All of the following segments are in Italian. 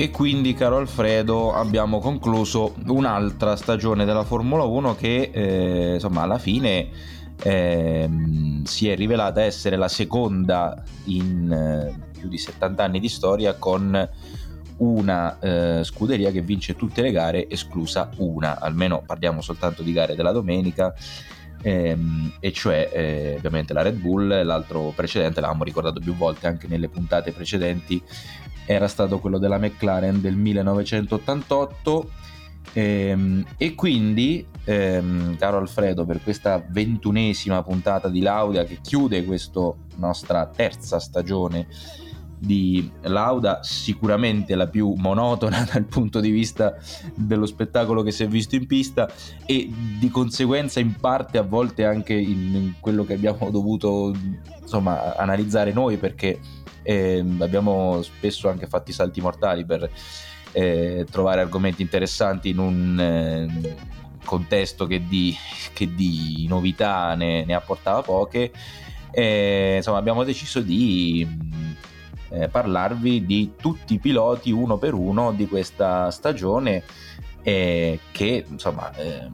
e quindi, caro Alfredo, abbiamo concluso un'altra stagione della Formula 1 che, eh, insomma, alla fine eh, si è rivelata essere la seconda in eh, più di 70 anni di storia con una eh, scuderia che vince tutte le gare, esclusa una, almeno parliamo soltanto di gare della domenica. Ehm, e cioè eh, ovviamente la Red Bull, l'altro precedente, l'abbiamo ricordato più volte anche nelle puntate precedenti, era stato quello della McLaren del 1988 ehm, e quindi ehm, caro Alfredo per questa ventunesima puntata di Lauda che chiude questa nostra terza stagione di Lauda, sicuramente la più monotona dal punto di vista dello spettacolo che si è visto in pista e di conseguenza in parte a volte anche in, in quello che abbiamo dovuto insomma analizzare noi perché e abbiamo spesso anche fatto i salti mortali per eh, trovare argomenti interessanti in un eh, contesto che di, che di novità ne, ne, apportava poche. E, insomma, abbiamo deciso di eh, parlarvi di tutti i piloti uno per uno di questa stagione che insomma ehm,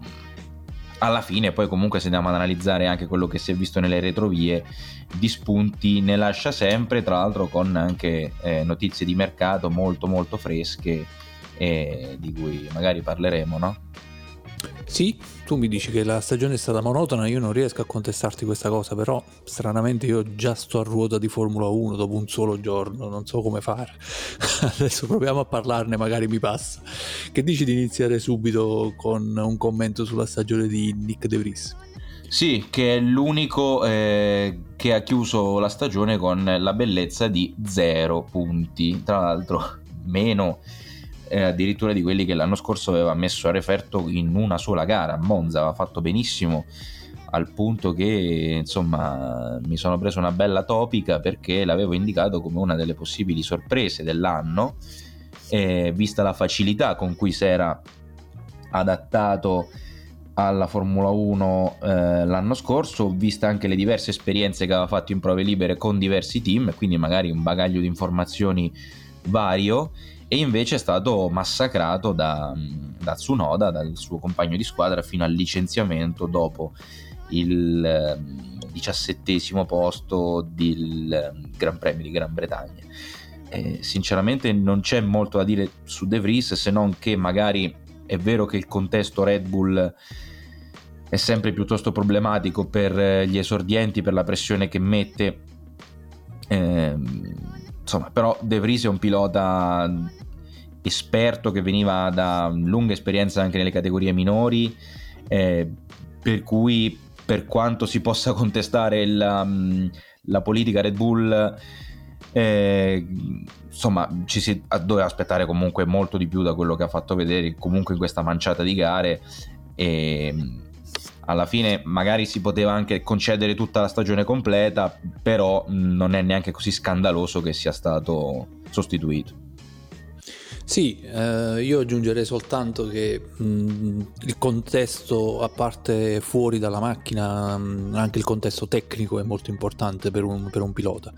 alla fine poi comunque se andiamo ad analizzare anche quello che si è visto nelle retrovie di spunti ne lascia sempre tra l'altro con anche eh, notizie di mercato molto molto fresche eh, di cui magari parleremo no? Sì, tu mi dici che la stagione è stata monotona, io non riesco a contestarti questa cosa, però stranamente io già sto a ruota di Formula 1 dopo un solo giorno, non so come fare. Adesso proviamo a parlarne, magari mi passa. Che dici di iniziare subito con un commento sulla stagione di Nick De Vries? Sì, che è l'unico eh, che ha chiuso la stagione con la bellezza di zero punti, tra l'altro meno eh, addirittura di quelli che l'anno scorso aveva messo a referto in una sola gara. Monza aveva fatto benissimo al punto che insomma mi sono preso una bella topica perché l'avevo indicato come una delle possibili sorprese dell'anno eh, vista la facilità con cui si era adattato alla Formula 1 eh, l'anno scorso, vista anche le diverse esperienze che aveva fatto in prove libere con diversi team, quindi magari un bagaglio di informazioni vario e invece è stato massacrato da, da Tsunoda, dal suo compagno di squadra, fino al licenziamento dopo il eh, diciassettesimo posto del eh, Gran Premio di Gran Bretagna. Eh, sinceramente non c'è molto da dire su De Vries se non che magari è vero che il contesto Red Bull è sempre piuttosto problematico per eh, gli esordienti, per la pressione che mette. Eh, insomma, però De Vries è un pilota esperto che veniva da lunga esperienza anche nelle categorie minori, eh, per cui per quanto si possa contestare la, mm, la politica Red Bull, eh, insomma ci si doveva aspettare comunque molto di più da quello che ha fatto vedere comunque in questa manciata di gare e alla fine magari si poteva anche concedere tutta la stagione completa, però non è neanche così scandaloso che sia stato sostituito. Sì, eh, io aggiungerei soltanto che mh, il contesto, a parte fuori dalla macchina, mh, anche il contesto tecnico è molto importante per un, per un pilota.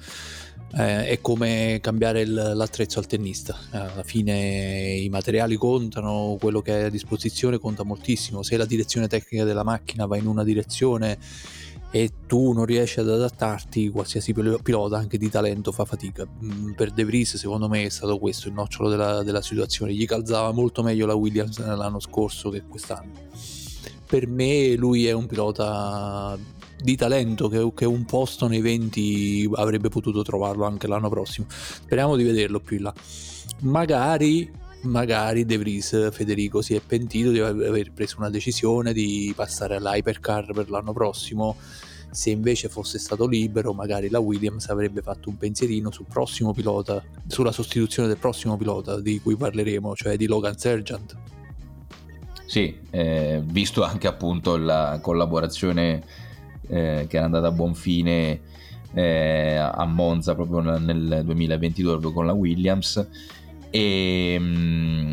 Eh, è come cambiare il, l'attrezzo al tennista. Alla fine i materiali contano, quello che hai a disposizione conta moltissimo. Se la direzione tecnica della macchina va in una direzione e tu non riesci ad adattarti, qualsiasi pilota anche di talento fa fatica. Mm, per De Vries secondo me è stato questo il nocciolo della, della situazione, gli calzava molto meglio la Williams l'anno scorso che quest'anno. Per me lui è un pilota di talento che, che, un posto nei 20 avrebbe potuto trovarlo anche l'anno prossimo. Speriamo di vederlo più in là. Magari, magari De Vries Federico si è pentito di aver preso una decisione di passare all'hypercar per l'anno prossimo. Se invece fosse stato libero, magari la Williams avrebbe fatto un pensierino sul prossimo pilota, sulla sostituzione del prossimo pilota di cui parleremo, cioè di Logan Sergeant. Sì, eh, visto anche appunto la collaborazione eh, che era andata a buon fine eh, a Monza proprio nel 2022 con la Williams e mh, mm,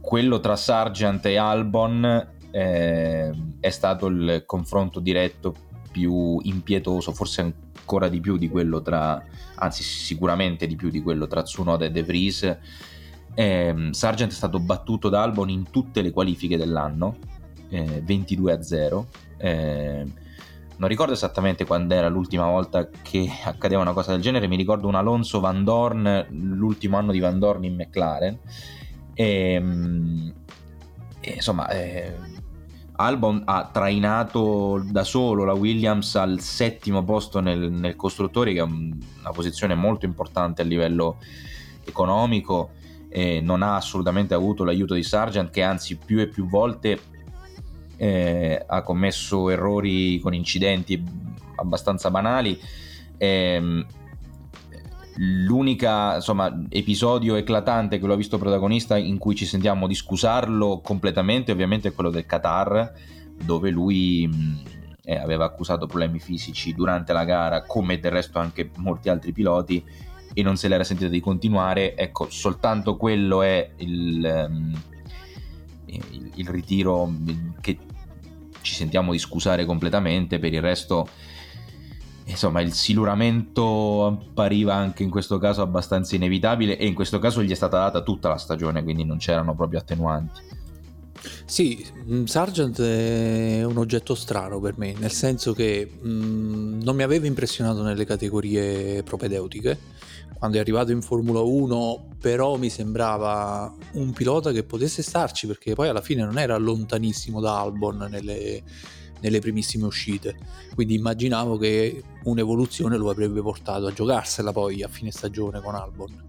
quello tra Sargent e Albon eh, è stato il confronto diretto più impietoso, forse ancora di più di quello tra, anzi sicuramente di più di quello tra Tsunoda e De Vries Eh, Sargent è stato battuto da Albon in tutte le qualifiche dell'anno, eh, 22 a 0. Eh, non ricordo esattamente quando era l'ultima volta che accadeva una cosa del genere, mi ricordo un Alonso Van Dorn, l'ultimo anno di Van Dorn in McLaren. E, ehm, e insomma, eh, Albon ha trainato da solo la Williams al settimo posto nel, nel costruttori, che è una posizione molto importante a livello economico. E non ha assolutamente avuto l'aiuto di Sargent, che anzi più e più volte eh, ha commesso errori con incidenti abbastanza banali. Eh, l'unica insomma, episodio eclatante che l'ho visto protagonista in cui ci sentiamo di scusarlo completamente ovviamente è quello del Qatar dove lui eh, aveva accusato problemi fisici durante la gara come del resto anche molti altri piloti e non se l'era sentito di continuare ecco soltanto quello è il, um, il, il ritiro che ci sentiamo di scusare completamente, per il resto insomma il siluramento appariva anche in questo caso abbastanza inevitabile e in questo caso gli è stata data tutta la stagione, quindi non c'erano proprio attenuanti. Sì, mm, Sargent è un oggetto strano per me, nel senso che mh, mm, non mi aveva impressionato nelle categorie propedeutiche quando è arrivato in Formula 1, però mi sembrava un pilota che potesse starci perché poi alla fine non era lontanissimo da Albon nelle, nelle primissime uscite. Quindi immaginavo che un'evoluzione lo avrebbe portato a giocarsela poi a fine stagione con Albon.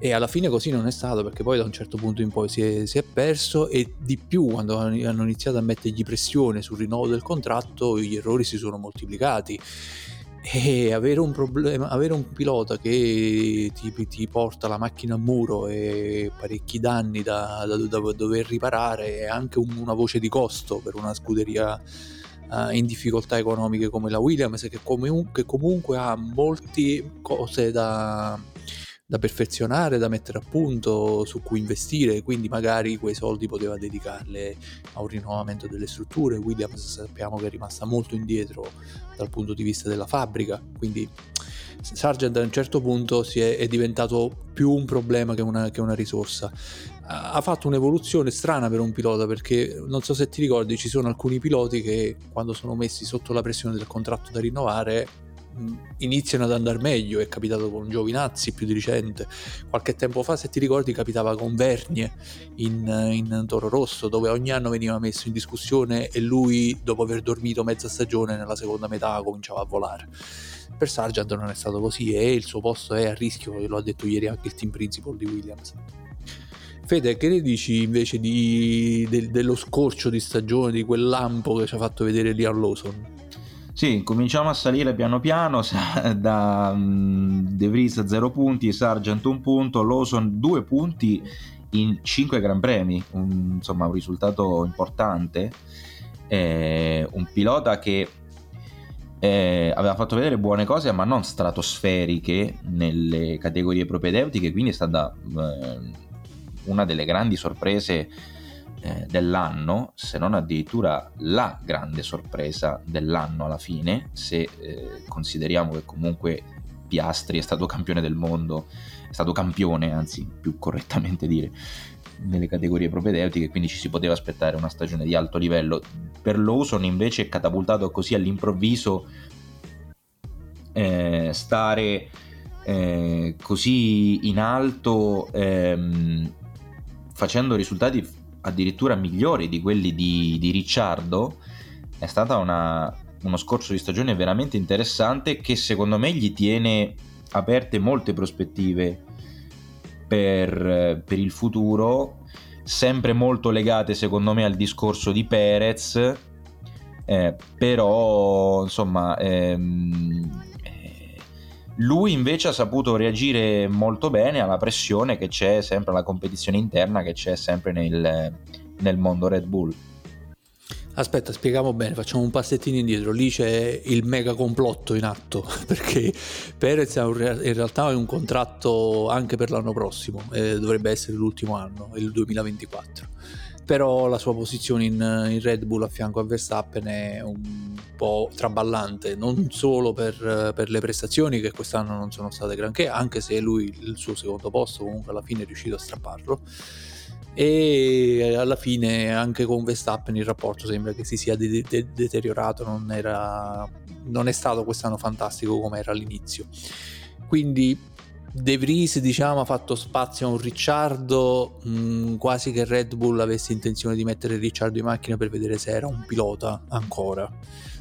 E alla fine così non è stato perché poi da un certo punto in poi si è, si è perso e di più quando hanno iniziato a mettergli pressione sul rinnovo del contratto gli errori si sono moltiplicati e avere un, problema, avere un pilota che ti, ti, porta la macchina a muro e parecchi danni da, da, da dover riparare è anche un, una voce di costo per una scuderia uh, in difficoltà economiche come la Williams che, come, che comunque ha molte cose da, da perfezionare, da mettere a punto, su cui investire, quindi magari quei soldi poteva dedicarle a un rinnovamento delle strutture. Williams sappiamo che è rimasta molto indietro dal punto di vista della fabbrica, quindi Sargent a un certo punto è, è, diventato più un problema che una, che una risorsa. Ha fatto un'evoluzione strana per un pilota perché non so se ti ricordi, ci sono alcuni piloti che quando sono messi sotto la pressione del contratto da rinnovare iniziano ad andare meglio, è capitato con Giovinazzi più di recente, qualche tempo fa se ti ricordi capitava con Vernie in, in Toro Rosso dove ogni anno veniva messo in discussione e lui dopo aver dormito mezza stagione nella seconda metà cominciava a volare. Per Sargent non è stato così e il suo posto è a rischio, lo ha detto ieri anche il team principal di Williams. Fede, che ne dici invece di, de, dello scorcio di stagione, di quel lampo che ci ha fatto vedere Liam Lawson? Sì, cominciamo a salire piano piano da um, De Vries 0 punti, Sargent 1 punto, Lawson 2 punti in 5 Gran Premi, un, insomma un risultato importante. Eh, un pilota che eh, aveva fatto vedere buone cose ma non stratosferiche nelle categorie propedeutiche, quindi è stata eh, una delle grandi sorprese eh, dell'anno, se non addirittura la grande sorpresa dell'anno alla fine, se eh, consideriamo che comunque Piastri è stato campione del mondo, è stato campione, anzi più correttamente dire, nelle categorie propedeutiche, quindi ci si poteva aspettare una stagione di alto livello. Per Lawson invece è catapultato così all'improvviso eh, stare eh, così in alto ehm, facendo risultati addirittura migliori di quelli di, di Ricciardo, è stata una, uno scorcio di stagione veramente interessante che secondo me gli tiene aperte molte prospettive per, per il futuro, sempre molto legate secondo me al discorso di Perez, eh, però insomma ehm, lui invece ha saputo reagire molto bene alla pressione che c'è sempre, alla competizione interna che c'è sempre nel, nel mondo Red Bull. Aspetta, spieghiamo bene, facciamo un passettino indietro. Lì c'è il mega complotto in atto perché Perez in realtà ha un contratto anche per l'anno prossimo, eh, dovrebbe essere l'ultimo anno, il 2024 però la sua posizione in, in, Red Bull a fianco a Verstappen è un po' traballante, non solo per, per, le prestazioni che quest'anno non sono state granché, anche se lui il suo secondo posto comunque alla fine è riuscito a strapparlo. E alla fine anche con Verstappen il rapporto sembra che si sia de- de- deteriorato, non, era, non è stato quest'anno fantastico come era all'inizio. Quindi De Vries diciamo, ha fatto spazio a un Ricciardo mm, quasi che Red Bull avesse intenzione di mettere Ricciardo in macchina per vedere se era un pilota ancora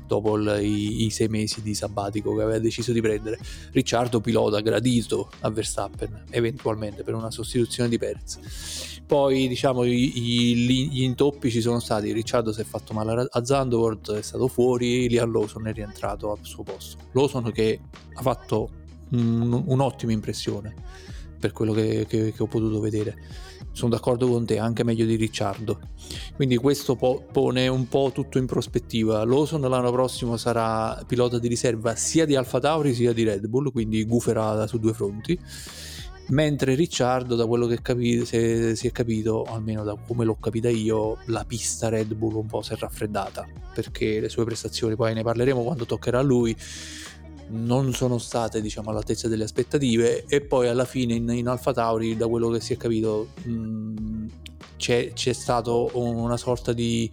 dopo il, i, i, sei mesi di sabbatico che aveva deciso di prendere. Ricciardo pilota gradito a Verstappen eventualmente per una sostituzione di Perez. Poi diciamo i, i, gli intoppi ci sono stati. Ricciardo si è fatto male a Zandvoort è stato fuori Liam Lawson è rientrato al suo posto. Lawson che ha fatto un, un'ottima impressione per quello che, che, che, ho potuto vedere. Sono d'accordo con te, anche meglio di Ricciardo. Quindi questo po- pone un po' tutto in prospettiva. Lawson l'anno prossimo sarà pilota di riserva sia di Alfa Tauri sia di Red Bull, quindi guferà su due fronti. Mentre Ricciardo, da quello che capi- se, si è capito, almeno da come l'ho capita io, la pista Red Bull un po' si è raffreddata perché le sue prestazioni, poi ne parleremo quando toccherà a lui non sono state diciamo all'altezza delle aspettative e poi alla fine in, in Alfa Tauri da quello che si è capito mh, c'è, c'è stato una sorta di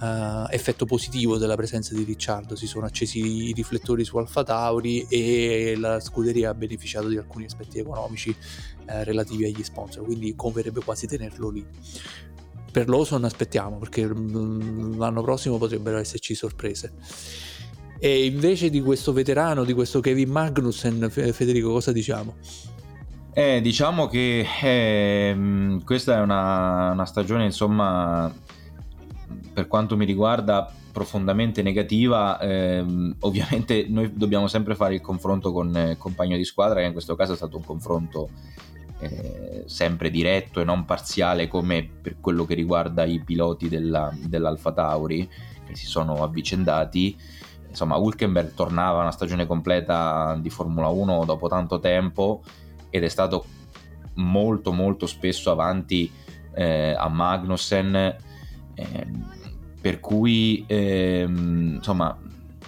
uh, effetto positivo della presenza di Ricciardo. Si sono accesi i riflettori su Alfa Tauri e la scuderia ha beneficiato di alcuni aspetti economici uh, relativi agli sponsor quindi converrebbe quasi tenerlo lì. Per Lawson aspettiamo perché mh, l'anno prossimo potrebbero esserci sorprese e invece di questo veterano, di questo Kevin Magnussen, Federico, cosa diciamo? Eh, diciamo che eh, questa è una, una, stagione, insomma, per quanto mi riguarda, profondamente negativa. Eh, ovviamente noi dobbiamo sempre fare il confronto con il eh, compagno di squadra, che in questo caso è stato un confronto eh, sempre diretto e non parziale come per quello che riguarda i piloti della, dell'Alfa Tauri che si sono avvicendati insomma Hulkenberg tornava a una stagione completa di Formula 1 dopo tanto tempo ed è stato molto molto spesso avanti eh, a Magnussen eh, per cui eh, insomma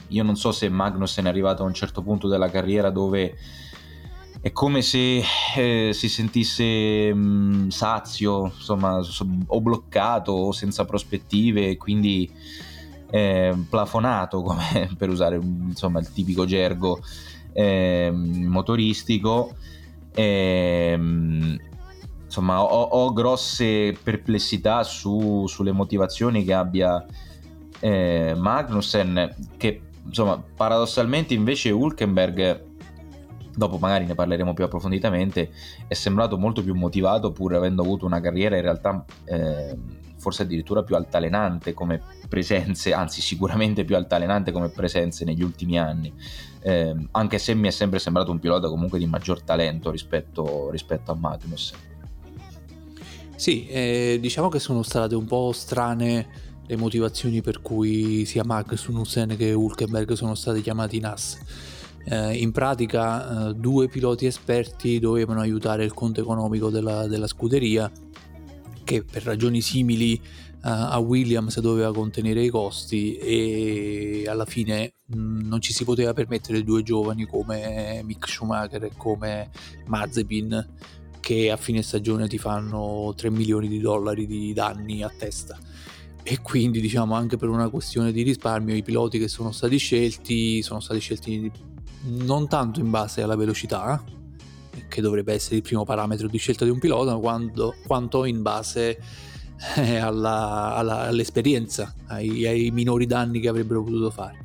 io non so se Magnussen è arrivato a un certo punto della carriera dove è come se eh, si sentisse mh, mm, sazio, insomma, o bloccato o senza prospettive, quindi eh, plafonato, come per usare insomma, il tipico gergo eh, motoristico. Eh, insomma, ho, ho, grosse perplessità su, sulle motivazioni che abbia eh, Magnussen, che insomma, paradossalmente invece Hulkenberg dopo magari ne parleremo più approfonditamente, è sembrato molto più motivato pur avendo avuto una carriera in realtà eh, forse addirittura più altalenante come presenze, anzi sicuramente più altalenante come presenze negli ultimi anni, eh, anche se mi è sempre sembrato un pilota comunque di maggior talento rispetto, rispetto a Magnus. Sì, eh, diciamo che sono state un po' strane le motivazioni per cui sia Magnussen che Hulkenberg sono stati chiamati in AS. Eh, in pratica eh, due piloti esperti dovevano aiutare il conto economico della, della scuderia che per ragioni simili uh, a Williams doveva contenere i costi e alla fine mm, non ci si poteva permettere due giovani come Mick Schumacher e come Mazepin che a fine stagione ti fanno 3 milioni di dollari di danni a testa. E quindi diciamo anche per una questione di risparmio i piloti che sono stati scelti sono stati scelti non tanto in base alla velocità che dovrebbe essere il primo parametro di scelta di un pilota, quando, quanto in base eh, alla, alla, all'esperienza, ai, ai, minori danni che avrebbero potuto fare.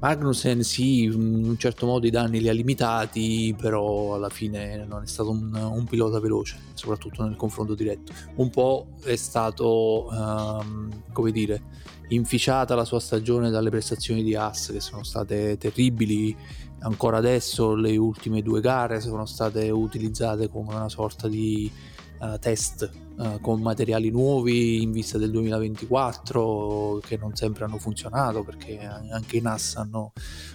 Magnussen sì, in un certo modo i danni li ha limitati, però alla fine non è stato un, un pilota veloce, soprattutto nel confronto diretto. Un po' è stato, um, come dire, inficiata la sua stagione dalle prestazioni di Haas che sono state terribili ancora adesso le ultime due gare sono state utilizzate come una sorta di uh, test uh, con materiali nuovi in vista del 2024 che non sempre hanno funzionato perché anche i NAS hanno,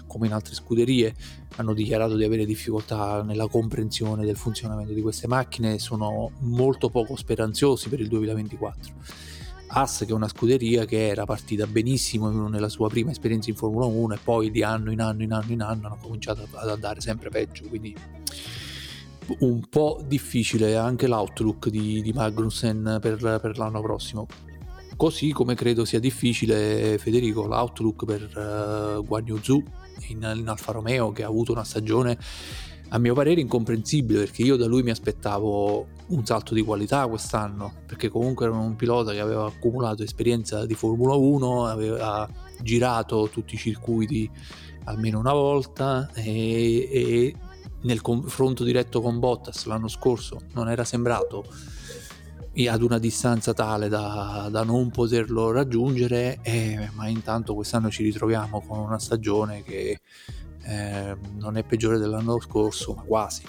come in altre scuderie, hanno dichiarato di avere difficoltà nella comprensione del funzionamento di queste macchine e sono molto poco speranzosi per il 2024. Haas che è una scuderia che era partita benissimo nella sua prima esperienza in Formula 1 e poi di anno in anno in anno in anno hanno cominciato ad andare sempre peggio quindi un po' difficile anche l'outlook di, di Magnussen per, per, l'anno prossimo. Così come credo sia difficile, Federico, l'outlook per uh, Guan Yu Zhu in, in Alfa Romeo, che ha avuto una stagione a mio parere incomprensibile, perché io da lui mi aspettavo un salto di qualità quest'anno, perché comunque era un pilota che aveva accumulato esperienza di Formula 1, aveva girato tutti i circuiti almeno una volta e, e nel confronto diretto con Bottas l'anno scorso non era sembrato ad una distanza tale da, da non poterlo raggiungere, eh, ma intanto quest'anno ci ritroviamo con una stagione che eh, non è peggiore dell'anno scorso, ma quasi.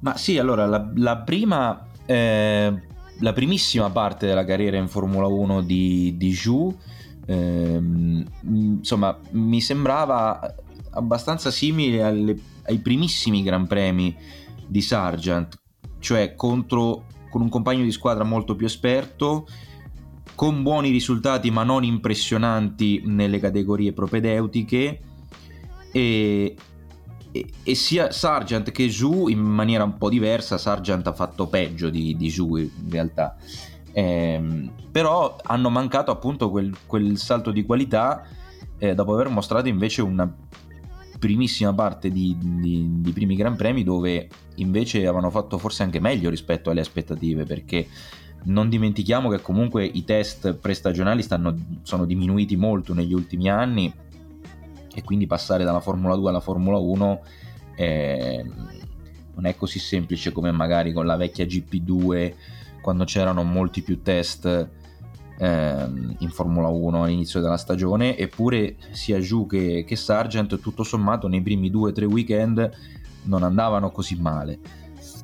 Ma sì, allora la, la prima, eh, la primissima parte della carriera in Formula 1 di, di Zhu, ehm, insomma, mi sembrava abbastanza simile alle ai primissimi Gran Premi di Sargent, cioè contro, con un compagno di squadra molto più esperto, con buoni risultati ma non impressionanti nelle categorie propedeutiche e, e, e sia Sargent che Zhu in maniera un po' diversa, Sargent ha fatto peggio di, di Zhu in realtà. Eh, però hanno mancato appunto quel, quel salto di qualità eh, dopo aver mostrato invece una primissima parte di, di, di, primi Gran Premi dove invece avevano fatto forse anche meglio rispetto alle aspettative perché non dimentichiamo che comunque i test prestagionali stanno, sono diminuiti molto negli ultimi anni e quindi passare dalla Formula 2 alla Formula 1 eh, non è così semplice come magari con la vecchia GP2 quando c'erano molti più test ehm, in Formula 1 all'inizio della stagione, eppure sia Ju che, che Sargent tutto sommato nei primi due o tre weekend non andavano così male.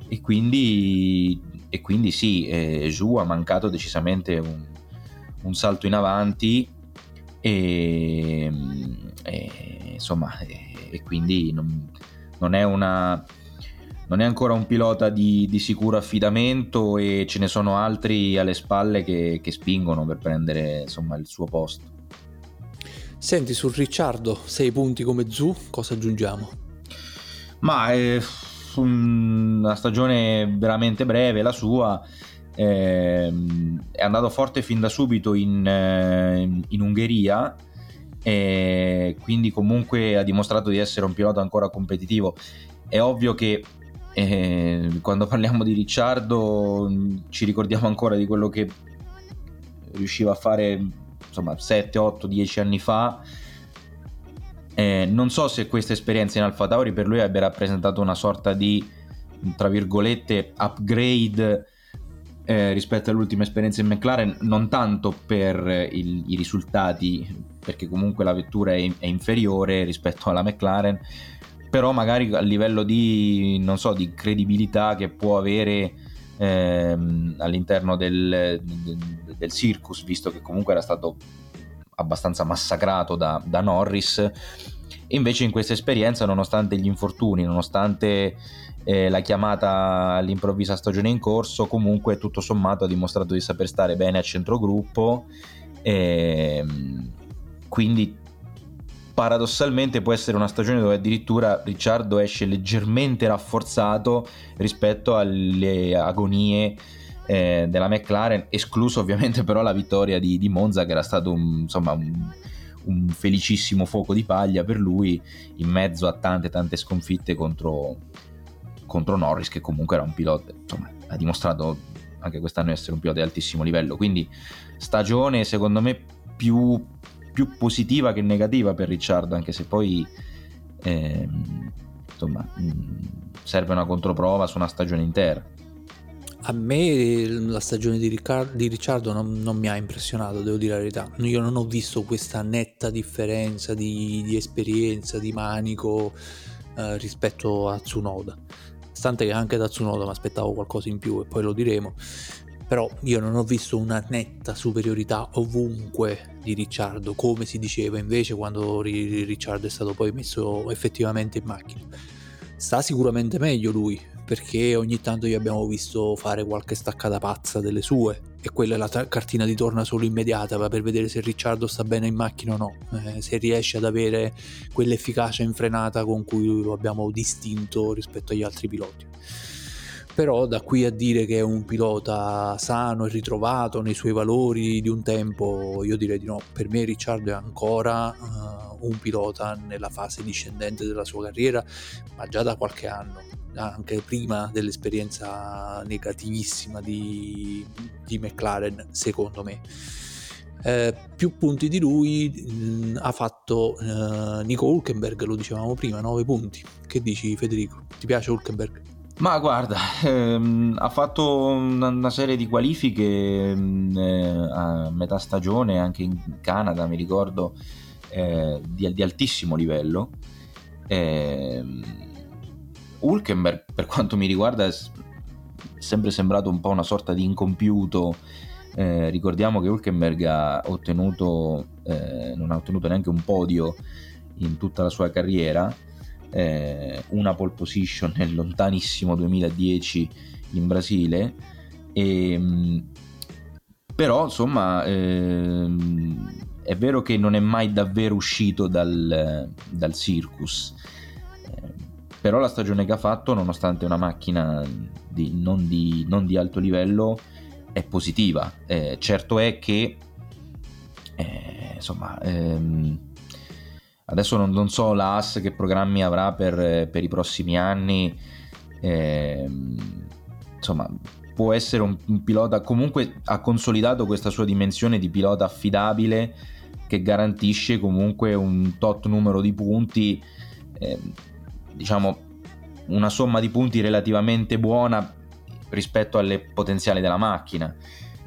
E quindi, e quindi sì, eh, ha mancato decisamente un, un salto in avanti e, e insomma e, e quindi non, non, è una non è ancora un pilota di, di, sicuro affidamento e ce ne sono altri alle spalle che, che spingono per prendere insomma, il suo posto. Senti, su Ricciardo, sei punti come Zu, cosa aggiungiamo? Ma è una stagione veramente breve la sua, eh, è andato forte fin da subito in, eh, in Ungheria, e quindi comunque ha dimostrato di essere un pilota ancora competitivo. È ovvio che e quando parliamo di Ricciardo ci ricordiamo ancora di quello che riusciva a fare insomma 7, 8, 10 anni fa. Eh, non so se questa esperienza in Alfa Tauri per lui abbia rappresentato una sorta di tra virgolette upgrade eh, rispetto all'ultima esperienza in McLaren, non tanto per il, i risultati, perché comunque la vettura è, è inferiore rispetto alla McLaren, però magari a livello di, non so, di credibilità che può avere ehm, all'interno del, del, del, circus, visto che comunque era stato abbastanza massacrato da, da Norris. Invece in questa esperienza, nonostante gli infortuni, nonostante eh, la chiamata all'improvvisa stagione in corso, comunque tutto sommato ha dimostrato di saper stare bene a centrogruppo. E, ehm, quindi paradossalmente può essere una stagione dove addirittura Ricciardo esce leggermente rafforzato rispetto alle agonie eh, della McLaren, escluso ovviamente però la vittoria di, di Monza che era stato un, insomma un, un, felicissimo fuoco di paglia per lui in mezzo a tante tante sconfitte contro, contro Norris che comunque era un pilota, insomma ha dimostrato anche quest'anno essere un pilota di altissimo livello, quindi stagione secondo me più più positiva che negativa per Ricciardo, anche se poi eh, insomma mm, serve una controprova su una stagione intera. A me la stagione di, Riccardo, di Ricciardo non, non, mi ha impressionato, devo dire la verità. Io non ho visto questa netta differenza di, di esperienza, di manico eh, rispetto a Tsunoda. stante che anche da Tsunoda mi aspettavo qualcosa in più e poi lo diremo, però io non ho visto una netta superiorità ovunque di Ricciardo, come si diceva invece quando Ricciardo è stato poi messo effettivamente in macchina. Sta sicuramente meglio lui, perché ogni tanto gli abbiamo visto fare qualche staccata pazza delle sue e quella è la tra- cartina di tornasole immediata per vedere se Ricciardo sta bene in macchina o no, eh, se riesce ad avere quell'efficacia infrenata con cui lo abbiamo distinto rispetto agli altri piloti però da qui a dire che è un pilota sano e ritrovato nei suoi valori di un tempo, io direi di no. Per me Ricciardo è ancora uh, un pilota nella fase discendente della sua carriera, ma già da qualche anno, anche prima dell'esperienza negativissima di, di McLaren, secondo me. Eh, più punti di lui mh, mm, ha fatto eh, Nico Hulkenberg, lo dicevamo prima, 9 punti. Che dici Federico? Ti piace Hulkenberg? Ma guarda, ehm, ha fatto una, una, serie di qualifiche ehm, eh, a metà stagione, anche in Canada, mi ricordo, eh, di, di, altissimo livello. Eh, Hulkenberg, per quanto mi riguarda, è sempre sembrato un po' una sorta di incompiuto. Eh, ricordiamo che Hulkenberg ha ottenuto, eh, non ha ottenuto neanche un podio in tutta la sua carriera. Eh, una pole position nel lontanissimo 2010 in Brasile. E, ehm, però insomma ehm, è vero che non è mai davvero uscito dal, dal circus però la stagione che ha fatto nonostante una macchina di, non, di, non, di, alto livello è positiva. Eh, certo è che eh, insomma ehm, Adesso non, non so l'AS che programmi avrà per, per i prossimi anni, eh, insomma può essere un, un, pilota, comunque ha consolidato questa sua dimensione di pilota affidabile che garantisce comunque un tot numero di punti, eh, diciamo una somma di punti relativamente buona rispetto alle potenziali della macchina,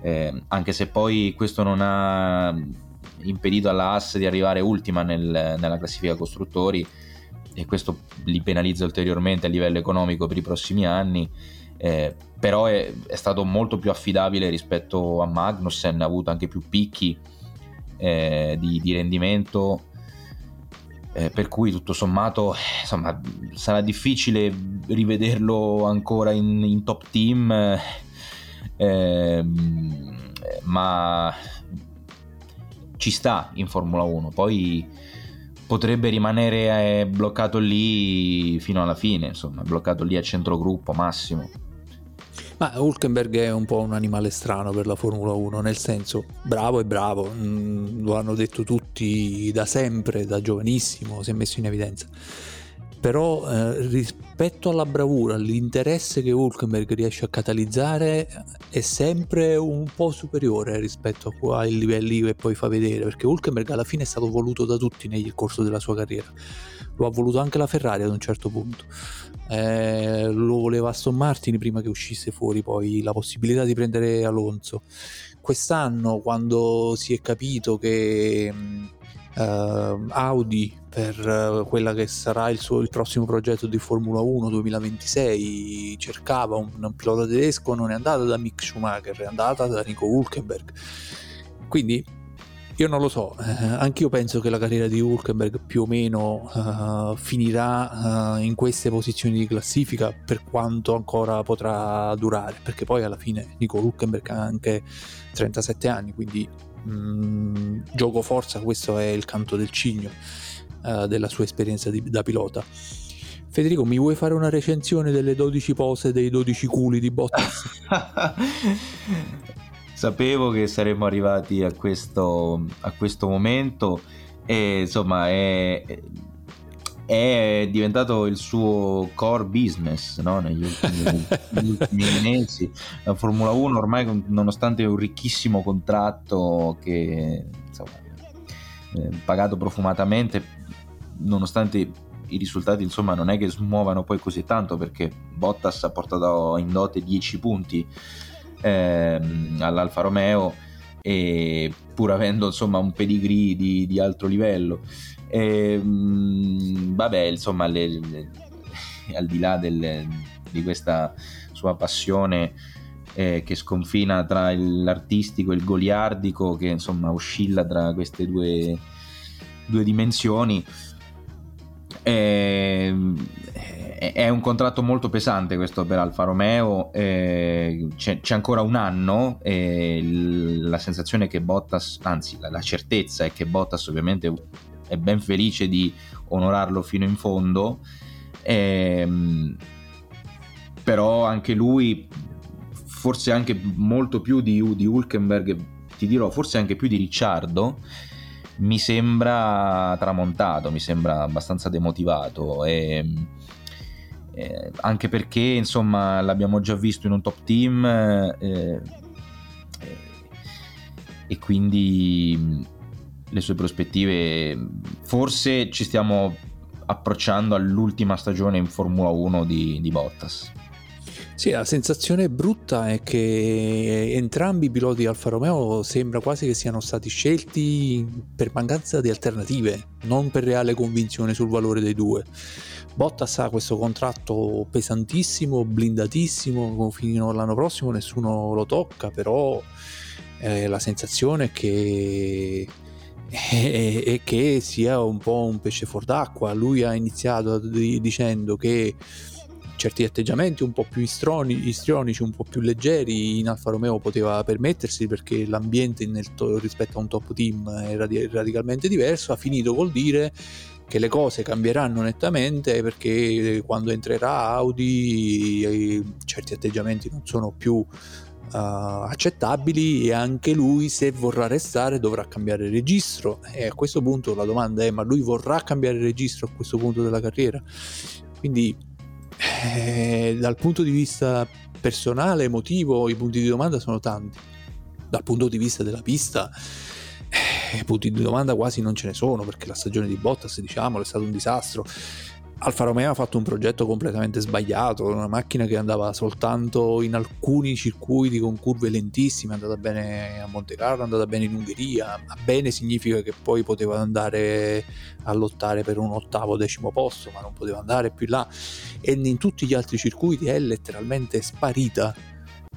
eh, anche se poi questo non ha impedito alla Haas di arrivare ultima nel, nella classifica costruttori e questo li penalizza ulteriormente a livello economico per i prossimi anni. Eh, però è, è, stato molto più affidabile rispetto a Magnussen, ha avuto anche più picchi eh, di, di, rendimento, eh, per cui tutto sommato insomma, sarà difficile rivederlo ancora in, in top team, ehm, ma ci sta in Formula 1, poi potrebbe rimanere eh, bloccato lì fino alla fine, insomma, bloccato lì a centrogruppo massimo. Ma Hulkenberg è un po' un animale strano per la Formula 1, nel senso bravo e bravo, mm, lo hanno detto tutti da sempre, da giovanissimo, si è messo in evidenza. Però eh, rispetto alla bravura, l'interesse che Hulkenberg riesce a catalizzare è sempre un po' superiore rispetto ai livelli che poi fa vedere, perché Hulkenberg alla fine è stato voluto da tutti nel corso della sua carriera, lo ha voluto anche la Ferrari ad un certo punto, eh, lo voleva Aston Martin prima che uscisse fuori poi la possibilità di prendere Alonso. Quest'anno quando si è capito che uh, Audi per uh, quella che sarà il, suo, il prossimo progetto di Formula 1 2026 cercava un, un pilota tedesco non è andata da Mick Schumacher è andata da Nico Hulkenberg quindi io non lo so, eh, anche io penso che la carriera di Hulkenberg più o meno uh, finirà uh, in queste posizioni di classifica per quanto ancora potrà durare, perché poi alla fine Nico Hulkenberg ha anche 37 anni, quindi Mm, gioco forza, questo è il canto del cigno uh, della sua esperienza di, da pilota. Federico, mi vuoi fare una recensione delle 12 pose dei 12 culi di Bottas? Sapevo che saremmo arrivati a questo, a questo momento e insomma è, è diventato il suo core business no? negli ultimi, ultimi mesi. La Formula 1 ormai, nonostante un ricchissimo contratto che insomma, eh, pagato profumatamente, nonostante i risultati insomma non è che smuovano poi così tanto perché Bottas ha portato in dote 10 punti eh, all'Alfa Romeo e pur avendo insomma un pedigree di, di alto livello e, ehm, vabbè, insomma, le, le, al di là del, di questa sua passione eh, che sconfina tra l'artistico e il goliardico, che insomma oscilla tra queste due, due dimensioni. Eh, è un contratto molto pesante questo per Alfa Romeo, eh, c'è, c'è, ancora un anno e la sensazione è che Bottas, anzi la, la, certezza è che Bottas ovviamente è ben felice di onorarlo fino in fondo, eh, però anche lui, forse anche molto più di, di Hulkenberg, ti dirò, forse anche più di Ricciardo, mi sembra tramontato, mi sembra abbastanza demotivato e eh, anche perché insomma l'abbiamo già visto in un top team eh, eh, e quindi le sue prospettive forse ci stiamo approcciando all'ultima stagione in Formula 1 di, di Bottas sì, la sensazione brutta è che entrambi i piloti Alfa Romeo sembra quasi che siano stati scelti per mancanza di alternative, non per reale convinzione sul valore dei due. Bottas ha questo contratto pesantissimo, blindatissimo, fino all'anno prossimo nessuno lo tocca, però eh, la sensazione è che è, è, che sia un po' un pesce fuor d'acqua. Lui ha iniziato dicendo che certi atteggiamenti un po' più istrionici, un po' più leggeri in Alfa Romeo poteva permettersi perché l'ambiente to- rispetto a un top team era di- radicalmente diverso, ha finito col dire che le cose cambieranno nettamente perché quando entrerà Audi eh, certi atteggiamenti non sono più uh, accettabili e anche lui se vorrà restare dovrà cambiare registro. E a questo punto la domanda è ma lui vorrà cambiare registro a questo punto della carriera? Quindi eh, dal punto di vista personale, emotivo, i punti di domanda sono tanti. Dal punto di vista della pista, eh, punti di domanda quasi non ce ne sono perché la stagione di Bottas, diciamolo, è stato un disastro. Alfa Romeo ha fatto un progetto completamente sbagliato, una macchina che andava soltanto in alcuni circuiti con curve lentissime, è andata bene a Monte Carlo, è andata bene in Ungheria, ma bene significa che poi poteva andare a lottare per un ottavo decimo posto, ma non poteva andare più là e in tutti gli altri circuiti è letteralmente sparita.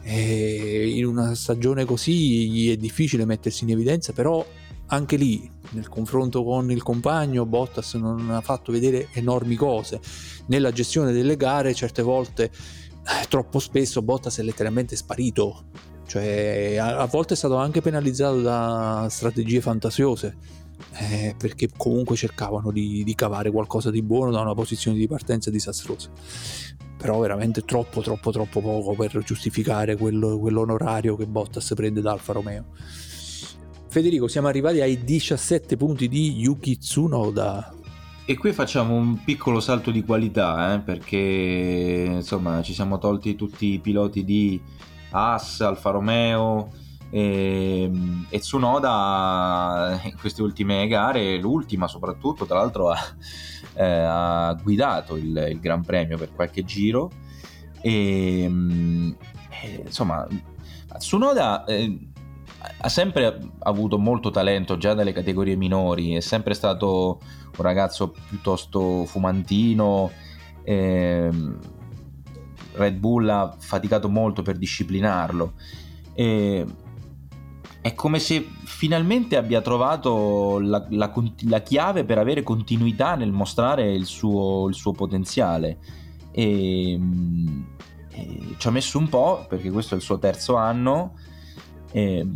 E in una stagione così è difficile mettersi in evidenza, però anche lì nel confronto con il compagno Bottas non ha fatto vedere enormi cose. Nella gestione delle gare certe volte eh, troppo spesso Bottas è letteralmente sparito. Cioè a, a volte è stato anche penalizzato da strategie fantasiose eh, perché comunque cercavano di, di cavare qualcosa di buono da una posizione di partenza disastrosa. Però veramente troppo troppo troppo poco per giustificare quello, quell'onorario che Bottas prende da Alfa Romeo Federico, siamo arrivati ai 17 punti di Yuki Tsunoda. E qui facciamo un piccolo salto di qualità, eh, perché insomma ci siamo tolti tutti i piloti di Haas, Alfa Romeo e, e Tsunoda in queste ultime gare, l'ultima soprattutto, tra l'altro ha, eh, ha guidato il, il, Gran Premio per qualche giro e, e insomma Tsunoda... Eh, ha sempre avuto molto talento già dalle categorie minori, è sempre stato un ragazzo piuttosto fumantino. Ehm, Red Bull ha faticato molto per disciplinarlo. E è come se finalmente abbia trovato la, la, la, chiave per avere continuità nel mostrare il suo, il suo potenziale. E, e, ci ha messo un po', perché questo è il suo terzo anno. E,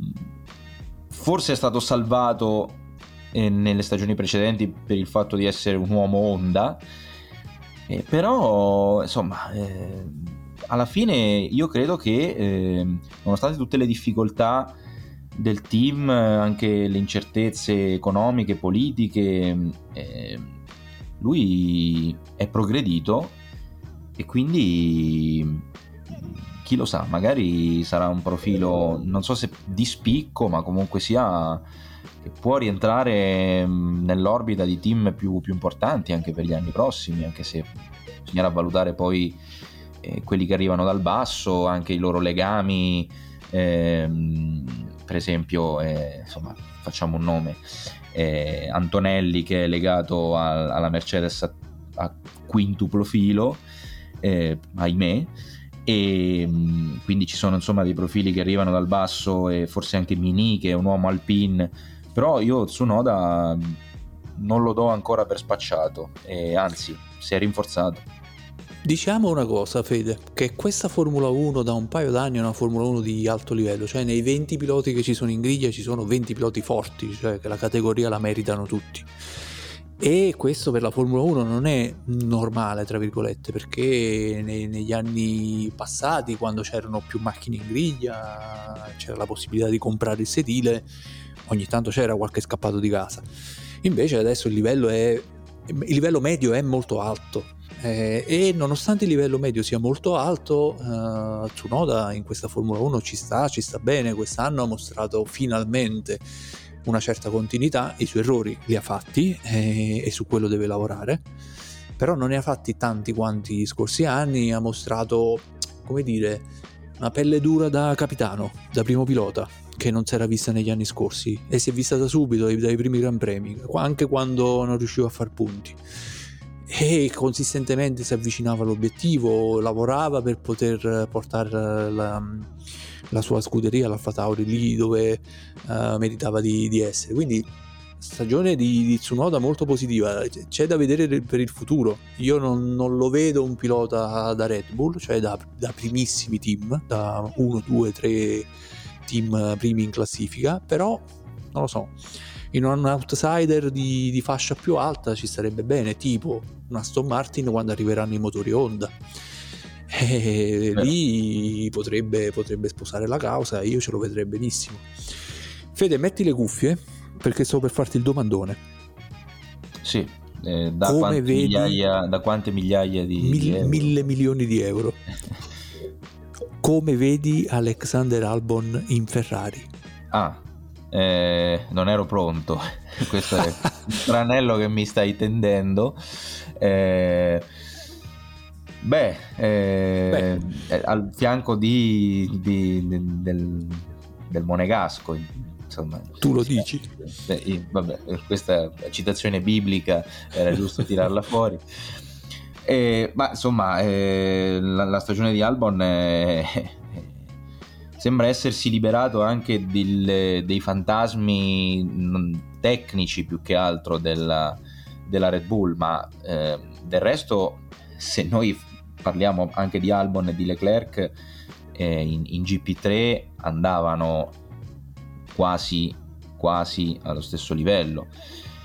forse è stato salvato eh, nelle stagioni precedenti per il fatto di essere un uomo Honda, eh, però insomma eh, alla fine io credo che ehm, nonostante tutte le difficoltà del team, anche le incertezze economiche, politiche, ehm, lui è progredito e quindi chi lo sa, magari sarà un profilo, non so se di spicco, ma comunque sia che può rientrare mm, nell'orbita di team più, più importanti anche per gli anni prossimi, anche se bisognerà valutare poi eh, quelli che arrivano dal basso, anche i loro legami, ehm, per esempio, eh, insomma, facciamo un nome, eh, Antonelli che è legato a, alla Mercedes a quintuplo filo, eh, ahimè, e quindi ci sono insomma dei profili che arrivano dal basso e forse anche Mini che è un uomo alpin però io Tsunoda non lo do ancora per spacciato. E anzi si è rinforzato. Diciamo una cosa, Fede, che questa Formula 1 da un paio d'anni è una Formula 1 di alto livello, cioè nei 20 piloti che ci sono in griglia ci sono 20 piloti forti, cioè che la categoria la meritano tutti. E questo per la Formula 1 non è normale, tra virgolette, perché nei, negli anni passati, quando c'erano più macchine in griglia, c'era la possibilità di comprare il sedile, ogni tanto c'era qualche scappato di casa. Invece adesso il livello, è, il livello medio è molto alto eh, e nonostante il livello medio sia molto alto, eh, Tsunoda in questa Formula 1 ci sta, ci sta bene, quest'anno ha mostrato finalmente una certa continuità, i suoi errori li ha fatti eh, e su quello deve lavorare, però non ne ha fatti tanti quanti gli scorsi anni, ha mostrato, come dire, una pelle dura da capitano, da primo pilota, che non si era vista negli anni scorsi e si è vista da subito dai primi Gran Premi, anche quando non riusciva a far punti. E consistentemente si avvicinava all'obiettivo, lavorava per poter portare la, la sua scuderia, l'Alfa Tauri, lì dove uh, meritava di, di, essere. Quindi stagione di, di, Tsunoda molto positiva, c'è da vedere per il futuro. Io non, non lo vedo un pilota da Red Bull, cioè da, da primissimi team, da 1, 2, 3 team primi in classifica, però non lo so in un outsider di, di, fascia più alta ci sarebbe bene, tipo un Aston Martin quando arriveranno i motori Honda. E lì potrebbe, potrebbe sposare la causa io ce lo vedrei benissimo. Fede, metti le cuffie perché sto per farti il domandone. Sì, eh, da, quante vedi, migliaia, da, quante migliaia, di, mil, di mille milioni di euro. Come vedi Alexander Albon in Ferrari? Ah, eh, non ero pronto. Questo è il tranello che mi stai tendendo. Eh, beh, eh, beh, eh, al fianco di, di, di, del, del Monegasco, insomma. Tu lo dici? Beh, vabbè, questa citazione biblica era giusto tirarla fuori. Eh, ma insomma, eh, la, la, stagione di Albon è, sembra essersi liberato anche del, dei fantasmi tecnici più che altro della, della Red Bull, ma eh, del resto se noi parliamo anche di Albon e di Leclerc, eh, in, in, GP3 andavano quasi, quasi allo stesso livello.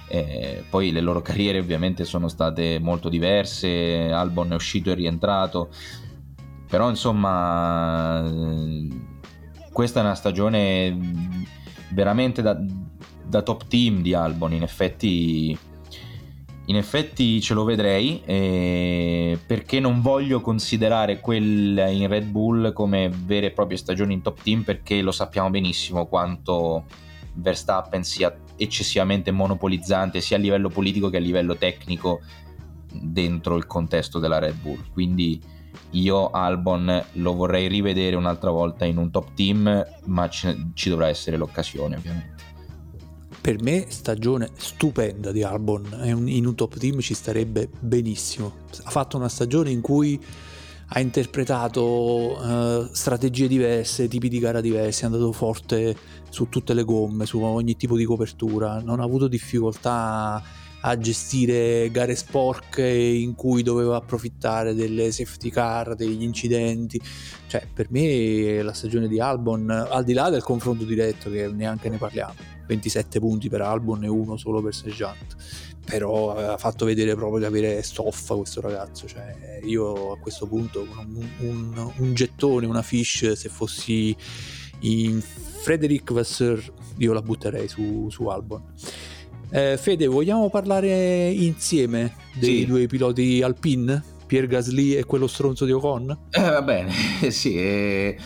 Eh, poi le loro carriere ovviamente sono state molto diverse, Albon è uscito e rientrato, però insomma questa è una stagione veramente da, da top team di Albon, in effetti in effetti ce lo vedrei eh, perché non voglio considerare quella in Red Bull come vere e proprie stagioni in top team perché lo sappiamo benissimo quanto Verstappen sia eccessivamente monopolizzante sia a livello politico che a livello tecnico dentro il contesto della Red Bull quindi io Albon lo vorrei rivedere un'altra volta in un top team, ma ci, ci dovrà essere l'occasione ovviamente. Per me stagione stupenda di Albon, in un top team ci starebbe benissimo. Ha fatto una stagione in cui ha interpretato uh, strategie diverse, tipi di gara diversi, è andato forte su tutte le gomme, su ogni tipo di copertura, non ha avuto difficoltà a gestire gare sporche in cui doveva approfittare delle safety car, degli incidenti. Cioè, per me la stagione di Albon, al di là del confronto diretto che neanche ne parliamo, 27 punti per Albon e uno solo per Sergeant. Però ha fatto vedere proprio di avere stoffa questo ragazzo. Cioè, io a questo punto un, un, un gettone, una fish, se fossi in Frederick Vasseur, io la butterei su, su Albon. Eh, Fede, vogliamo parlare insieme dei sì. due piloti Alpine? Pierre Gasly e quello stronzo di Ocon? Eh, va bene, sì. Eh,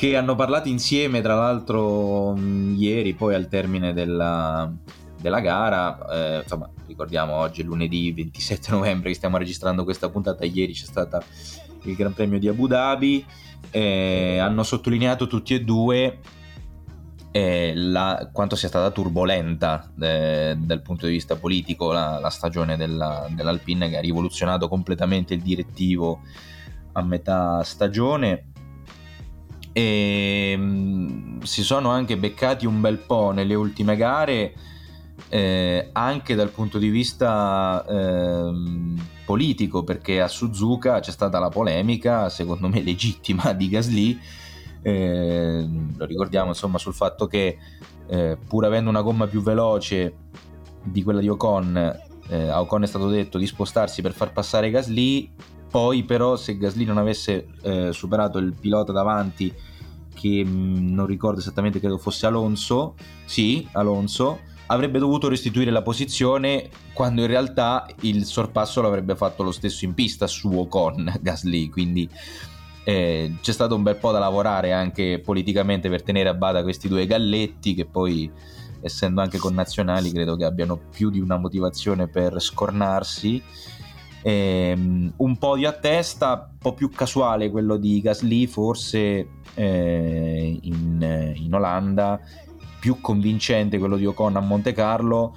che hanno parlato insieme, tra l'altro, mm, ieri, poi al termine della, della gara. Eh, insomma, ricordiamo oggi è lunedì 27 novembre che stiamo registrando questa puntata. Ieri c'è stato il Gran Premio di Abu Dhabi. Eh, hanno sottolineato tutti e due eh, la, quanto sia stata turbolenta eh, dal punto di vista politico la, la stagione della, dell'Alpine che ha rivoluzionato completamente il direttivo a metà stagione e mh, mm, si sono anche beccati un bel po' nelle ultime gare eh, anche dal punto di vista eh, politico perché a Suzuka c'è stata la polemica secondo me legittima di Gasly. Eh, lo ricordiamo insomma sul fatto che eh, pur avendo una gomma più veloce di quella di Ocon eh, a Ocon è stato detto di spostarsi per far passare Gasly poi però se Gasly non avesse eh, superato il pilota davanti che mh, mm, non ricordo esattamente credo fosse Alonso sì Alonso avrebbe dovuto restituire la posizione quando in realtà il sorpasso l'avrebbe fatto lo stesso in pista su Ocon Gasly. Quindi eh, c'è stato un bel po' da lavorare anche politicamente per tenere a bada questi due galletti che poi essendo anche connazionali credo che abbiano più di una motivazione per scornarsi eh, un podio a testa un po' più casuale quello di Gasly forse eh, in, in, Olanda più convincente quello di Ocon a Monte Carlo.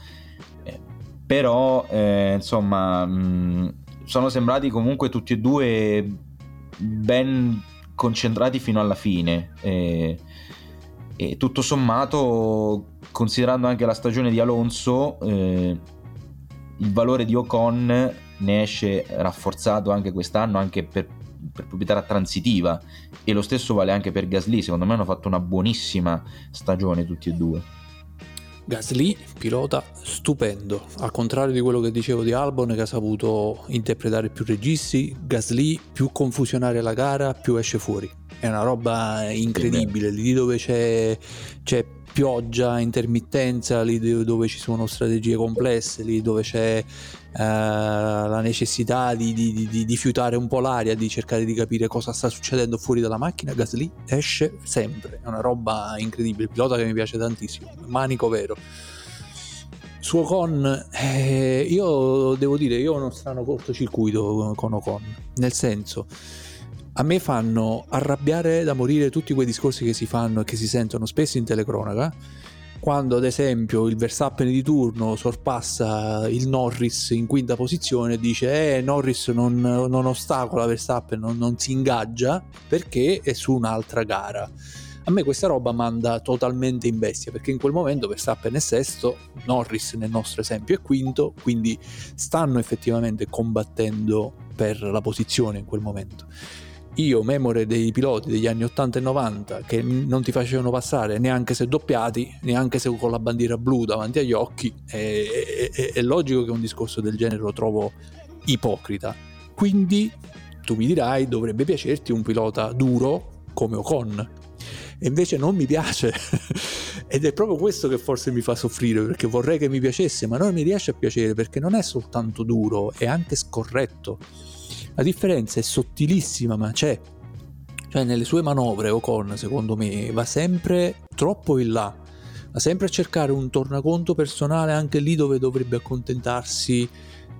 Eh, però eh, insomma mh, sono sembrati comunque tutti e due ben concentrati fino alla fine. E, e tutto sommato considerando anche la stagione di Alonso eh, il valore di Ocon ne esce rafforzato anche quest'anno anche per, per proprietà transitiva. E lo stesso vale anche per Gasly secondo me hanno fatto una buonissima stagione tutti e due. Gasly, pilota stupendo, al contrario di quello che dicevo di Albon che ha saputo interpretare più registi, Gasly più confusionare la gara più esce fuori, è una roba incredibile, lì dove c'è, c'è pioggia, intermittenza, lì dove ci sono strategie complesse, lì dove c'è la necessità di, di, di, di, fiutare un po' l'aria, di cercare di capire cosa sta succedendo fuori dalla macchina, Gasly esce sempre, è una roba incredibile, il pilota che mi piace tantissimo, manico vero. Su Ocon, eh, io devo dire, io ho uno strano cortocircuito con Ocon, nel senso, a me fanno arrabbiare da morire tutti quei discorsi che si fanno e che si sentono spesso in telecronaca quando ad esempio il Verstappen di turno sorpassa il Norris in quinta posizione dice eh Norris non, non ostacola Verstappen, non, non si ingaggia perché è su un'altra gara. A me questa roba manda totalmente in bestia perché in quel momento Verstappen è sesto, Norris nel nostro esempio è quinto, quindi stanno effettivamente combattendo per la posizione in quel momento io memore dei piloti degli anni 80 e 90 che non ti facevano passare neanche se doppiati, neanche se con la bandiera blu davanti agli occhi, è, è, è logico che un discorso del genere lo trovo ipocrita. Quindi tu mi dirai dovrebbe piacerti un pilota duro come Ocon. E invece non mi piace ed è proprio questo che forse mi fa soffrire perché vorrei che mi piacesse ma non mi riesce a piacere perché non è soltanto duro, è anche scorretto la differenza è sottilissima, ma c'è. Cioè, nelle sue manovre, Ocon, secondo me, va sempre troppo in là. Va sempre a cercare un tornaconto personale anche lì dove dovrebbe accontentarsi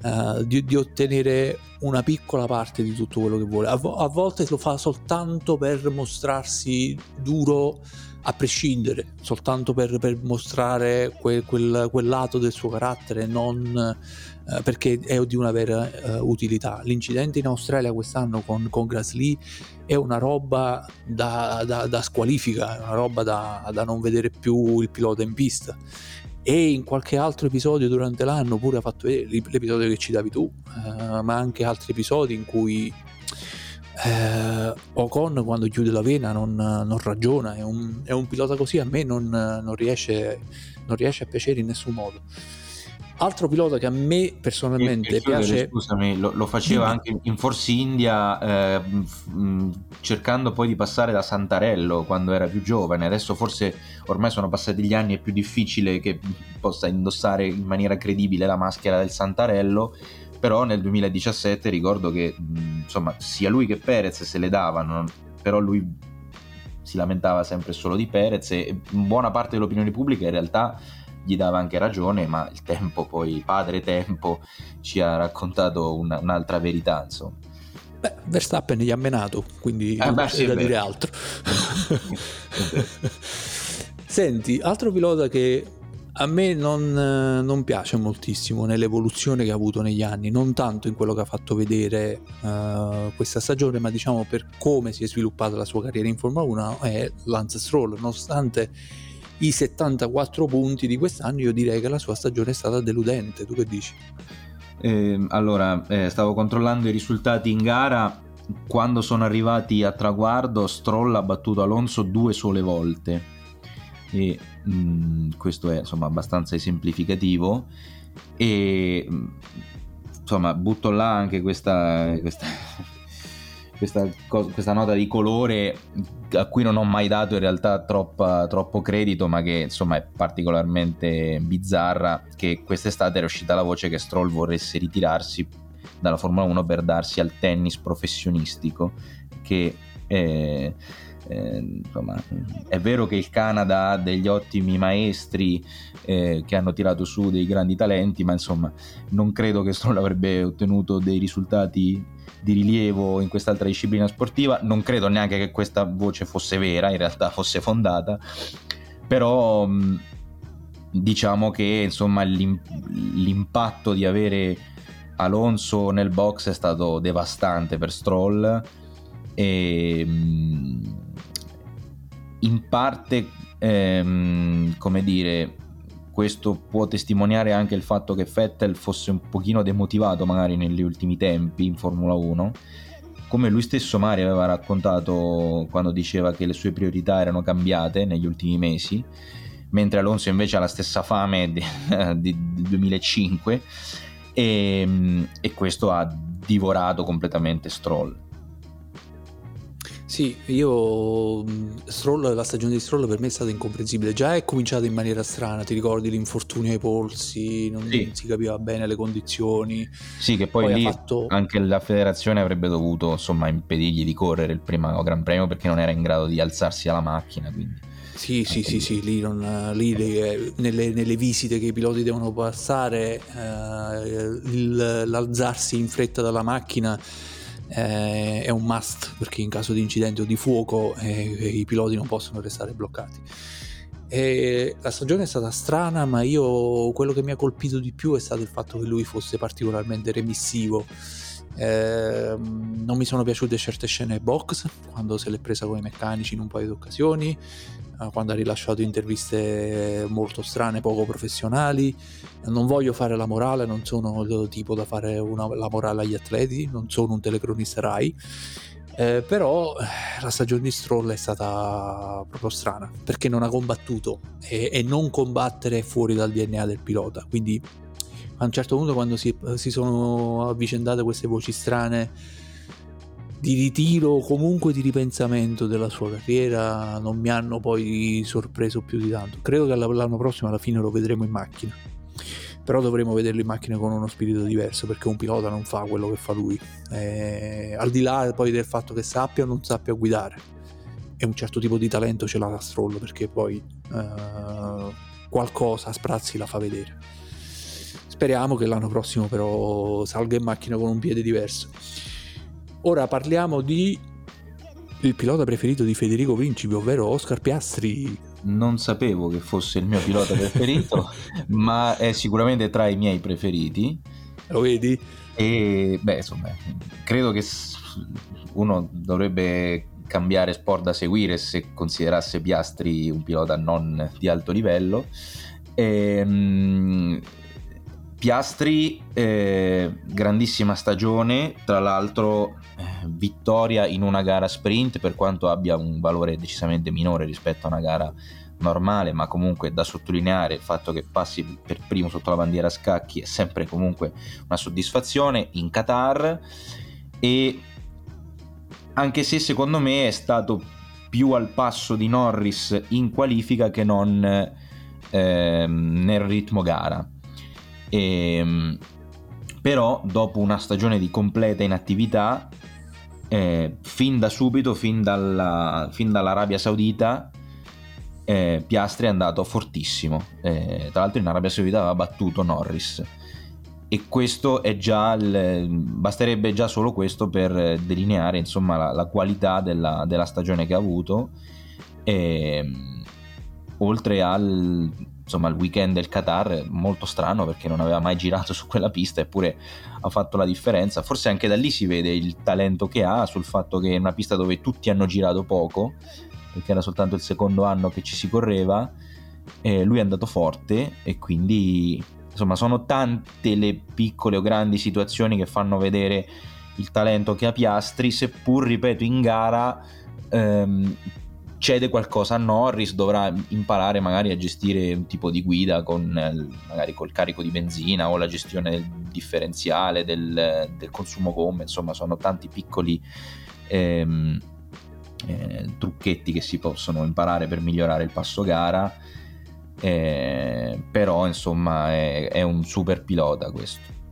uh, di, di, ottenere una piccola parte di tutto quello che vuole. A, vo- a volte lo fa soltanto per mostrarsi duro a prescindere, soltanto per, per mostrare quel, quel, quel, lato del suo carattere, non eh, perché è di una vera eh, utilità. L'incidente in Australia quest'anno con, con Grasly è una roba da, da, da squalifica, è una roba da, da non vedere più il pilota in pista e in qualche altro episodio durante l'anno pure ha fatto vedere l'episodio che citavi tu, eh, ma anche altri episodi in cui eh, Ocon quando chiude la vena non, non ragiona, è un, è un, pilota così a me non, non, riesce, non riesce a piacere in nessun modo. Altro pilota che a me personalmente piace. Scusami, lo, lo faceva Dimmi. anche in Force India, eh, cercando poi di passare da Santarello quando era più giovane. Adesso forse ormai sono passati gli anni, è più difficile che possa indossare in maniera credibile la maschera del Santarello però nel 2017 ricordo che insomma sia lui che Perez se le davano, però lui si lamentava sempre solo di Perez e buona parte dell'opinione pubblica in realtà gli dava anche ragione, ma il tempo poi, padre tempo, ci ha raccontato una, un'altra verità, insomma. Beh, Verstappen gli ha menato, quindi eh beh, sì, da dire altro. Senti, altro pilota che a me non, non, piace moltissimo nell'evoluzione che ha avuto negli anni, non tanto in quello che ha fatto vedere uh, questa stagione, ma diciamo per come si è sviluppata la sua carriera in Formula 1 è Lance Stroll, nonostante i 74 punti di quest'anno, io direi che la sua stagione è stata deludente. Tu che dici? Eh, allora, eh, stavo controllando i risultati in gara. Quando sono arrivati a traguardo, Stroll ha battuto Alonso due sole volte. E mh, mm, questo è insomma abbastanza esemplificativo. E mm, insomma, butto là anche questa, questa questa, questa, nota di colore a cui non ho mai dato in realtà troppa, troppo credito, ma che insomma è particolarmente bizzarra, che quest'estate era uscita la voce che Stroll vorresse ritirarsi dalla Formula 1 per darsi al tennis professionistico, che eh, eh, insomma, è vero che il Canada ha degli ottimi maestri eh, che hanno tirato su dei grandi talenti, ma insomma non credo che Stroll avrebbe ottenuto dei risultati di rilievo in quest'altra disciplina sportiva. Non credo neanche che questa voce fosse vera, in realtà fosse fondata, però diciamo che insomma l'impatto di avere Alonso nel box è stato devastante per Stroll e in parte ehm, come dire questo può testimoniare anche il fatto che Vettel fosse un pochino demotivato magari negli ultimi tempi in Formula 1 come lui stesso Mario aveva raccontato quando diceva che le sue priorità erano cambiate negli ultimi mesi mentre Alonso invece ha la stessa fame di 2005 e, e questo ha divorato completamente Stroll sì, io Stroll, la stagione di Stroll per me è stata incomprensibile. Già è cominciata in maniera strana, ti ricordi l'infortunio ai polsi, non sì. si capiva bene le condizioni. Sì, che poi, poi lì fatto... anche la federazione avrebbe dovuto insomma impedirgli di correre il primo Gran Premio perché non era in grado di alzarsi alla macchina. Quindi. Sì, sì, sì, sì, lì, non, lì le, nelle, nelle, visite che i piloti devono passare, eh, il, l'alzarsi in fretta dalla macchina eh, è un must perché in caso di incidente o di fuoco eh, i piloti non possono restare bloccati. E la stagione è stata strana, ma io quello che mi ha colpito di più è stato il fatto che lui fosse particolarmente remissivo. Eh, non mi sono piaciute certe scene box quando se l'è presa con i meccanici in un paio di occasioni quando ha rilasciato interviste molto strane, poco professionali. Non voglio fare la morale, non sono il tipo da fare una, la morale agli atleti, non sono un telecronista Rai. Eh, però eh, la stagione di Stroll è stata proprio strana perché non ha combattuto e, e, non combattere è fuori dal DNA del pilota. Quindi a un certo punto, quando si, si sono avvicendate queste voci strane di ritiro o comunque di ripensamento della sua carriera non mi hanno poi sorpreso più di tanto. Credo che l'anno prossimo alla fine lo vedremo in macchina. Però dovremo vederlo in macchina con uno spirito diverso perché un pilota non fa quello che fa lui. Eh, al di là poi del fatto che sappia o non sappia guidare. E un certo tipo di talento ce l'ha da Stroll perché poi eh, qualcosa sprazzi la fa vedere. Speriamo che l'anno prossimo però salga in macchina con un piede diverso. Ora parliamo di il pilota preferito di Federico Principi, ovvero Oscar Piastri. Non sapevo che fosse il mio pilota preferito, ma è sicuramente tra i miei preferiti. Lo vedi? E beh, insomma, credo che uno dovrebbe cambiare sport da seguire se considerasse Piastri un pilota non di alto livello. E, ehm, Piastri, eh, grandissima stagione, tra l'altro eh, vittoria in una gara sprint per quanto abbia un valore decisamente minore rispetto a una gara normale, ma comunque da sottolineare il fatto che passi per primo sotto la bandiera a scacchi è sempre comunque una soddisfazione in Qatar. E anche se secondo me è stato più al passo di Norris in qualifica che non eh, nel ritmo gara e, ehm, però dopo una stagione di completa inattività, eh, fin da subito, fin, dalla, fin dall'Arabia Saudita, eh, Piastri è andato fortissimo. Eh, tra l'altro in Arabia Saudita aveva battuto Norris. E questo è già, il, basterebbe già solo questo per delineare insomma, la, la qualità della, della, stagione che ha avuto. E, ehm, oltre al, insomma, al weekend del Qatar, molto strano perché non aveva mai girato su quella pista, eppure ha fatto la differenza. Forse anche da lì si vede il talento che ha, sul fatto che è una pista dove tutti hanno girato poco, perché era soltanto il secondo anno che ci si correva, eh, lui è andato forte e quindi insomma sono tante le piccole o grandi situazioni che fanno vedere il talento che ha Piastri, seppur ripeto in gara ehm, cede qualcosa a Norris, dovrà imparare magari a gestire un tipo di guida con magari col carico di benzina o la gestione del differenziale, del, del consumo gomme, insomma sono tanti piccoli ehm, eh, trucchetti che si possono imparare per migliorare il passo gara, eh, però insomma è, è un super pilota questo.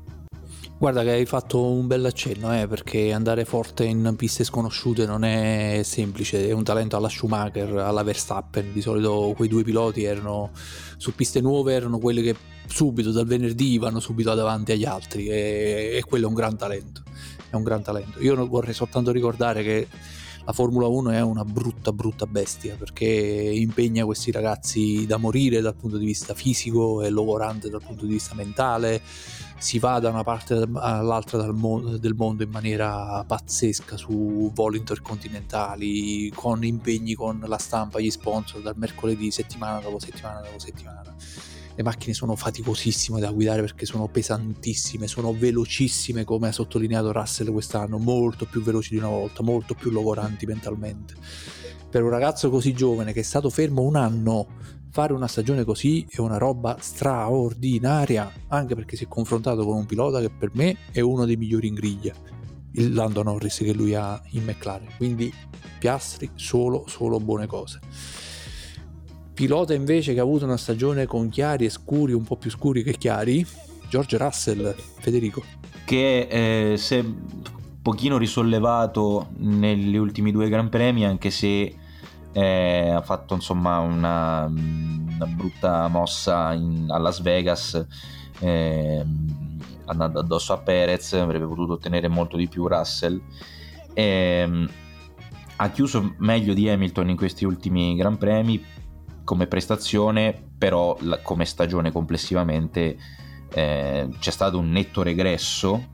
Guarda che hai fatto un bel accenno, eh, perché andare forte in piste sconosciute non è semplice, è un talento alla Schumacher, alla Verstappen, di solito quei due piloti erano su piste nuove, erano quelli che subito dal venerdì vanno subito davanti agli altri. E, e quello è un gran talento, è un gran talento. Io vorrei soltanto ricordare che la Formula 1 è una brutta brutta bestia perché impegna questi ragazzi da morire dal punto di vista fisico e logorante dal punto di vista mentale si va da una parte all'altra del mondo in maniera pazzesca su voli intercontinentali, con impegni con la stampa, gli sponsor, dal mercoledì, settimana dopo settimana dopo settimana. Le macchine sono faticosissime da guidare perché sono pesantissime, sono velocissime come ha sottolineato Russell quest'anno, molto più veloci di una volta, molto più logoranti mentalmente. Per un ragazzo così giovane che è stato fermo un anno fare una stagione così è una roba straordinaria, anche perché si è confrontato con un pilota che per me è uno dei migliori in griglia, il Lando Norris che lui ha in McLaren. Quindi Piastri solo, solo buone cose. Pilota invece che ha avuto una stagione con chiari e scuri, un po' più scuri che chiari, George Russell, Federico. Che eh, si è un pochino risollevato negli ultimi due Gran Premi, anche se eh, ha fatto insomma una, una brutta mossa in, a Las Vegas eh, andando addosso a Perez avrebbe potuto ottenere molto di più Russell eh, ha chiuso meglio di Hamilton in questi ultimi Gran Premi come prestazione però la, come stagione complessivamente eh, c'è stato un netto regresso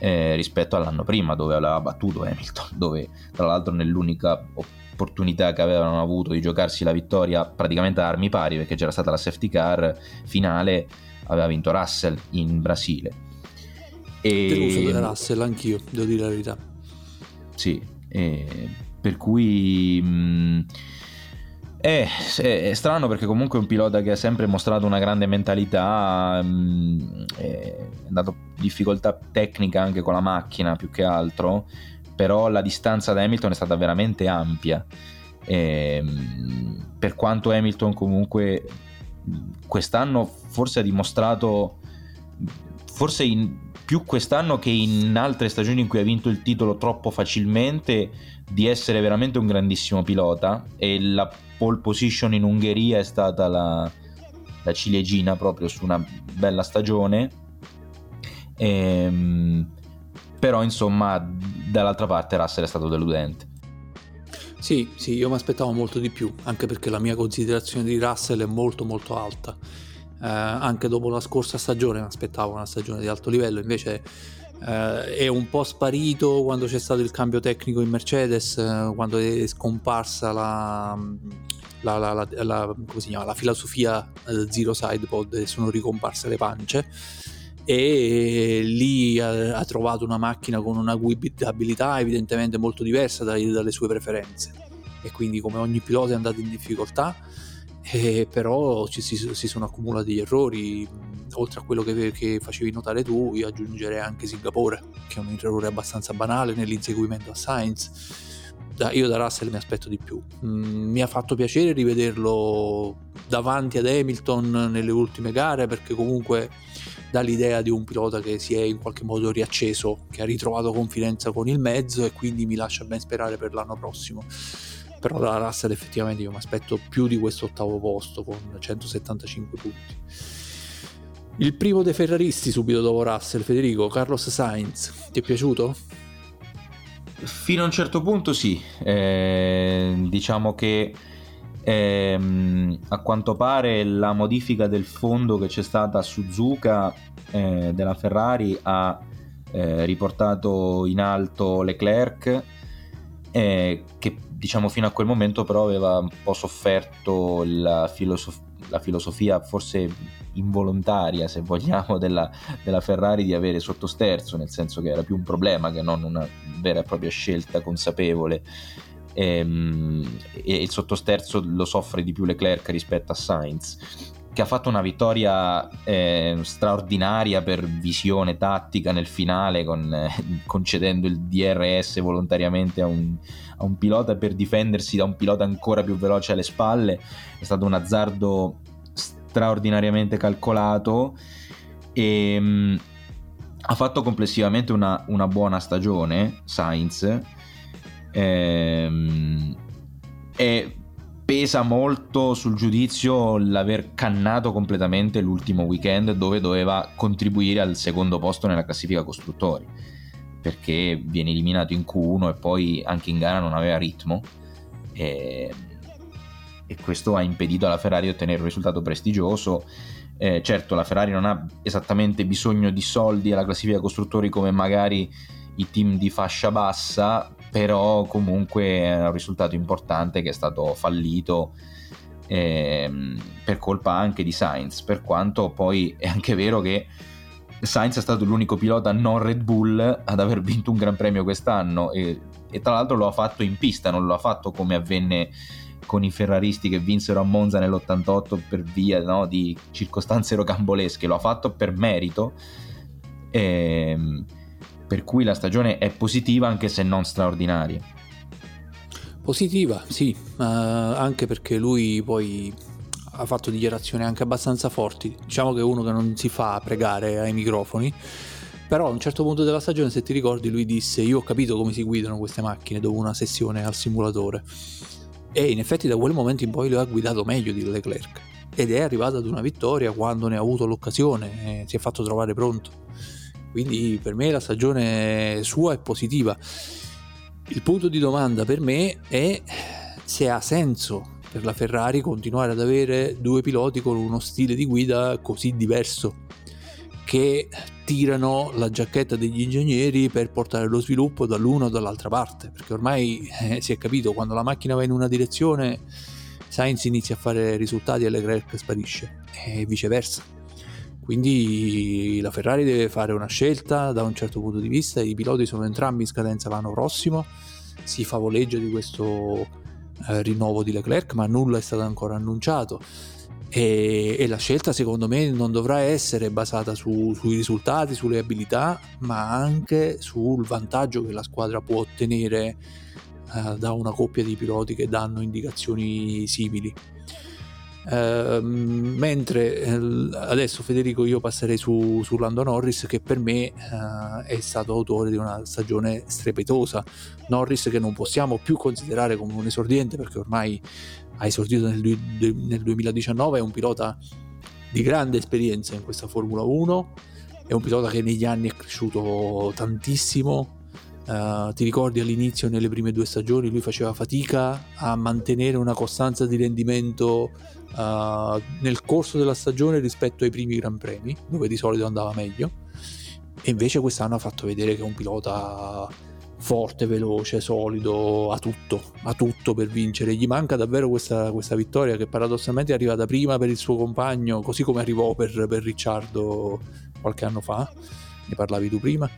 eh, rispetto all'anno prima dove aveva battuto Hamilton dove tra l'altro nell'unica opportunità che avevano avuto di giocarsi la vittoria praticamente a armi pari perché c'era stata la safety car finale aveva vinto Russell in Brasile. E... deluso da Russell anch'io devo dire la verità. Sì per cui mh, è, è, strano perché comunque è un pilota che ha sempre mostrato una grande mentalità, mh, è andato difficoltà tecnica anche con la macchina più che altro, però la distanza da Hamilton è stata veramente ampia. E, ehm, per quanto Hamilton comunque quest'anno forse ha dimostrato, forse in, più quest'anno che in altre stagioni in cui ha vinto il titolo troppo facilmente, di essere veramente un grandissimo pilota e la pole position in Ungheria è stata la, la ciliegina proprio su una bella stagione. E, ehm, però insomma dall'altra parte Russell è stato deludente. Sì, sì, io mi aspettavo molto di più, anche perché la mia considerazione di Russell è molto molto alta. Eh, anche dopo la scorsa stagione mi aspettavo una stagione di alto livello, invece eh, è un po' sparito quando c'è stato il cambio tecnico in Mercedes, eh, quando è scomparsa la, la, la, la, la filosofia eh, Zero Side Pod e sono ricomparse le pance. E lì ha, ha, trovato una macchina con una guidabilità evidentemente molto diversa dai, dalle sue preferenze. E quindi come ogni pilota è andato in difficoltà eh, però ci, si, si, sono accumulati gli errori oltre a quello che, che, facevi notare tu io aggiungerei anche Singapore che è un errore abbastanza banale nell'inseguimento a Sainz da, io da Russell mi aspetto di più. Mm, mi ha fatto piacere rivederlo davanti ad Hamilton nelle ultime gare perché comunque dà l'idea di un pilota che si è in qualche modo riacceso, che ha ritrovato confidenza con il mezzo e quindi mi lascia ben sperare per l'anno prossimo. Però da Russell effettivamente io mi aspetto più di questo ottavo posto con 175 punti. Il primo dei ferraristi subito dopo Russell, Federico, Carlos Sainz, ti è piaciuto? Fino a un certo punto sì, eh, diciamo che Ehm, a quanto pare la modifica del fondo che c'è stata a Suzuka eh, della Ferrari ha eh, riportato in alto Leclerc eh, che diciamo fino a quel momento però aveva un po' sofferto la, filosof- la filosofia forse involontaria se vogliamo della, della, Ferrari di avere sottosterzo nel senso che era più un problema che non una vera e propria scelta consapevole. Ehm, e il sottosterzo lo soffre di più Leclerc rispetto a Sainz che ha fatto una vittoria eh, straordinaria per visione tattica nel finale con, eh, concedendo il DRS volontariamente a un, a un, pilota per difendersi da un pilota ancora più veloce alle spalle. È stato un azzardo straordinariamente calcolato e mh, mm, ha fatto complessivamente una, una buona stagione Sainz. Ehm, e pesa molto sul giudizio l'aver cannato completamente l'ultimo weekend dove doveva contribuire al secondo posto nella classifica costruttori perché viene eliminato in Q1 e poi anche in gara non aveva ritmo e, e questo ha impedito alla Ferrari di ottenere un risultato prestigioso. Eh, certo la Ferrari non ha esattamente bisogno di soldi alla classifica costruttori come magari i team di fascia bassa però comunque è un risultato importante che è stato fallito ehm, per colpa anche di Sainz, per quanto poi è anche vero che Sainz è stato l'unico pilota non Red Bull ad aver vinto un Gran Premio quest'anno e, e tra l'altro lo ha fatto in pista, non lo ha fatto come avvenne con i ferraristi che vinsero a Monza nell'88 per via no, di circostanze rocambolesche, lo ha fatto per merito. Ehm, per cui la stagione è positiva anche se non straordinaria. Positiva, sì, uh, anche perché lui poi ha fatto dichiarazioni anche abbastanza forti. Diciamo che è uno che non si fa pregare ai microfoni, però a un certo punto della stagione, se ti ricordi, lui disse io ho capito come si guidano queste macchine dopo una sessione al simulatore. E in effetti da quel momento in poi lui ha guidato meglio di Leclerc. Ed è arrivato ad una vittoria quando ne ha avuto l'occasione e si è fatto trovare pronto. Quindi per me la stagione sua è positiva. Il punto di domanda per me è se ha senso per la Ferrari continuare ad avere due piloti con uno stile di guida così diverso che tirano la giacchetta degli ingegneri per portare lo sviluppo dall'una o dall'altra parte perché ormai eh, si è capito quando la macchina va in una direzione Sainz inizia a fare risultati e Leclerc sparisce e viceversa. Quindi la Ferrari deve fare una scelta da un certo punto di vista, i piloti sono entrambi in scadenza l'anno prossimo, si favoleggia di questo eh, rinnovo di Leclerc, ma nulla è stato ancora annunciato. E, e la scelta secondo me non dovrà essere basata su, sui risultati, sulle abilità, ma anche sul vantaggio che la squadra può ottenere eh, da una coppia di piloti che danno indicazioni simili. Uh, mentre uh, adesso Federico io passerei su, su Lando Norris che per me uh, è stato autore di una stagione strepitosa. Norris che non possiamo più considerare come un esordiente perché ormai ha esordito nel, nel 2019 è un pilota di grande esperienza in questa Formula 1 è un pilota che negli anni è cresciuto tantissimo. Uh, ti ricordi all'inizio, nelle prime due stagioni, lui faceva fatica a mantenere una costanza di rendimento uh, nel corso della stagione rispetto ai primi Gran Premi, dove di solito andava meglio. E invece quest'anno ha fatto vedere che è un pilota forte, veloce, solido, ha tutto, ha tutto per vincere. Gli manca davvero questa, questa vittoria che paradossalmente è arrivata prima per il suo compagno, così come arrivò per, per Ricciardo qualche anno fa, ne parlavi tu prima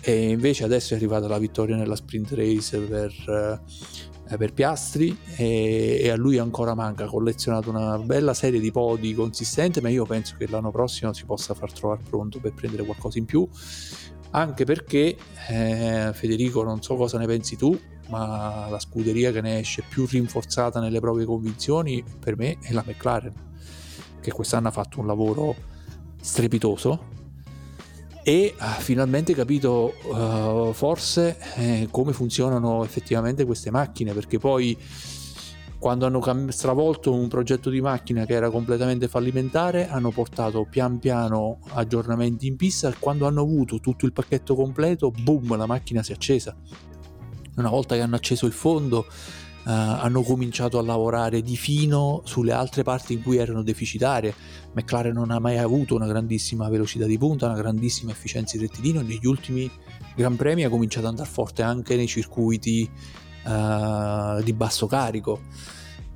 e invece adesso è arrivata la vittoria nella sprint race per, per Piastri e, e, a lui ancora manca, ha collezionato una bella serie di podi consistente ma io penso che l'anno prossimo si possa far trovare pronto per prendere qualcosa in più. Anche perché eh, Federico non so cosa ne pensi tu ma la scuderia che ne esce più rinforzata nelle proprie convinzioni per me è la McLaren che quest'anno ha fatto un lavoro strepitoso e ha finalmente capito uh, forse eh, come funzionano effettivamente queste macchine perché poi quando hanno stravolto un progetto di macchina che era completamente fallimentare hanno portato pian piano aggiornamenti in pista quando hanno avuto tutto il pacchetto completo boom la macchina si è accesa. Una volta che hanno acceso il fondo hanno cominciato a lavorare di fino sulle altre parti in cui erano deficitarie. McLaren non ha mai avuto una grandissima velocità di punta, una grandissima efficienza di rettilineo. Negli ultimi Gran Premi ha cominciato ad andare forte anche nei circuiti uh, di basso carico.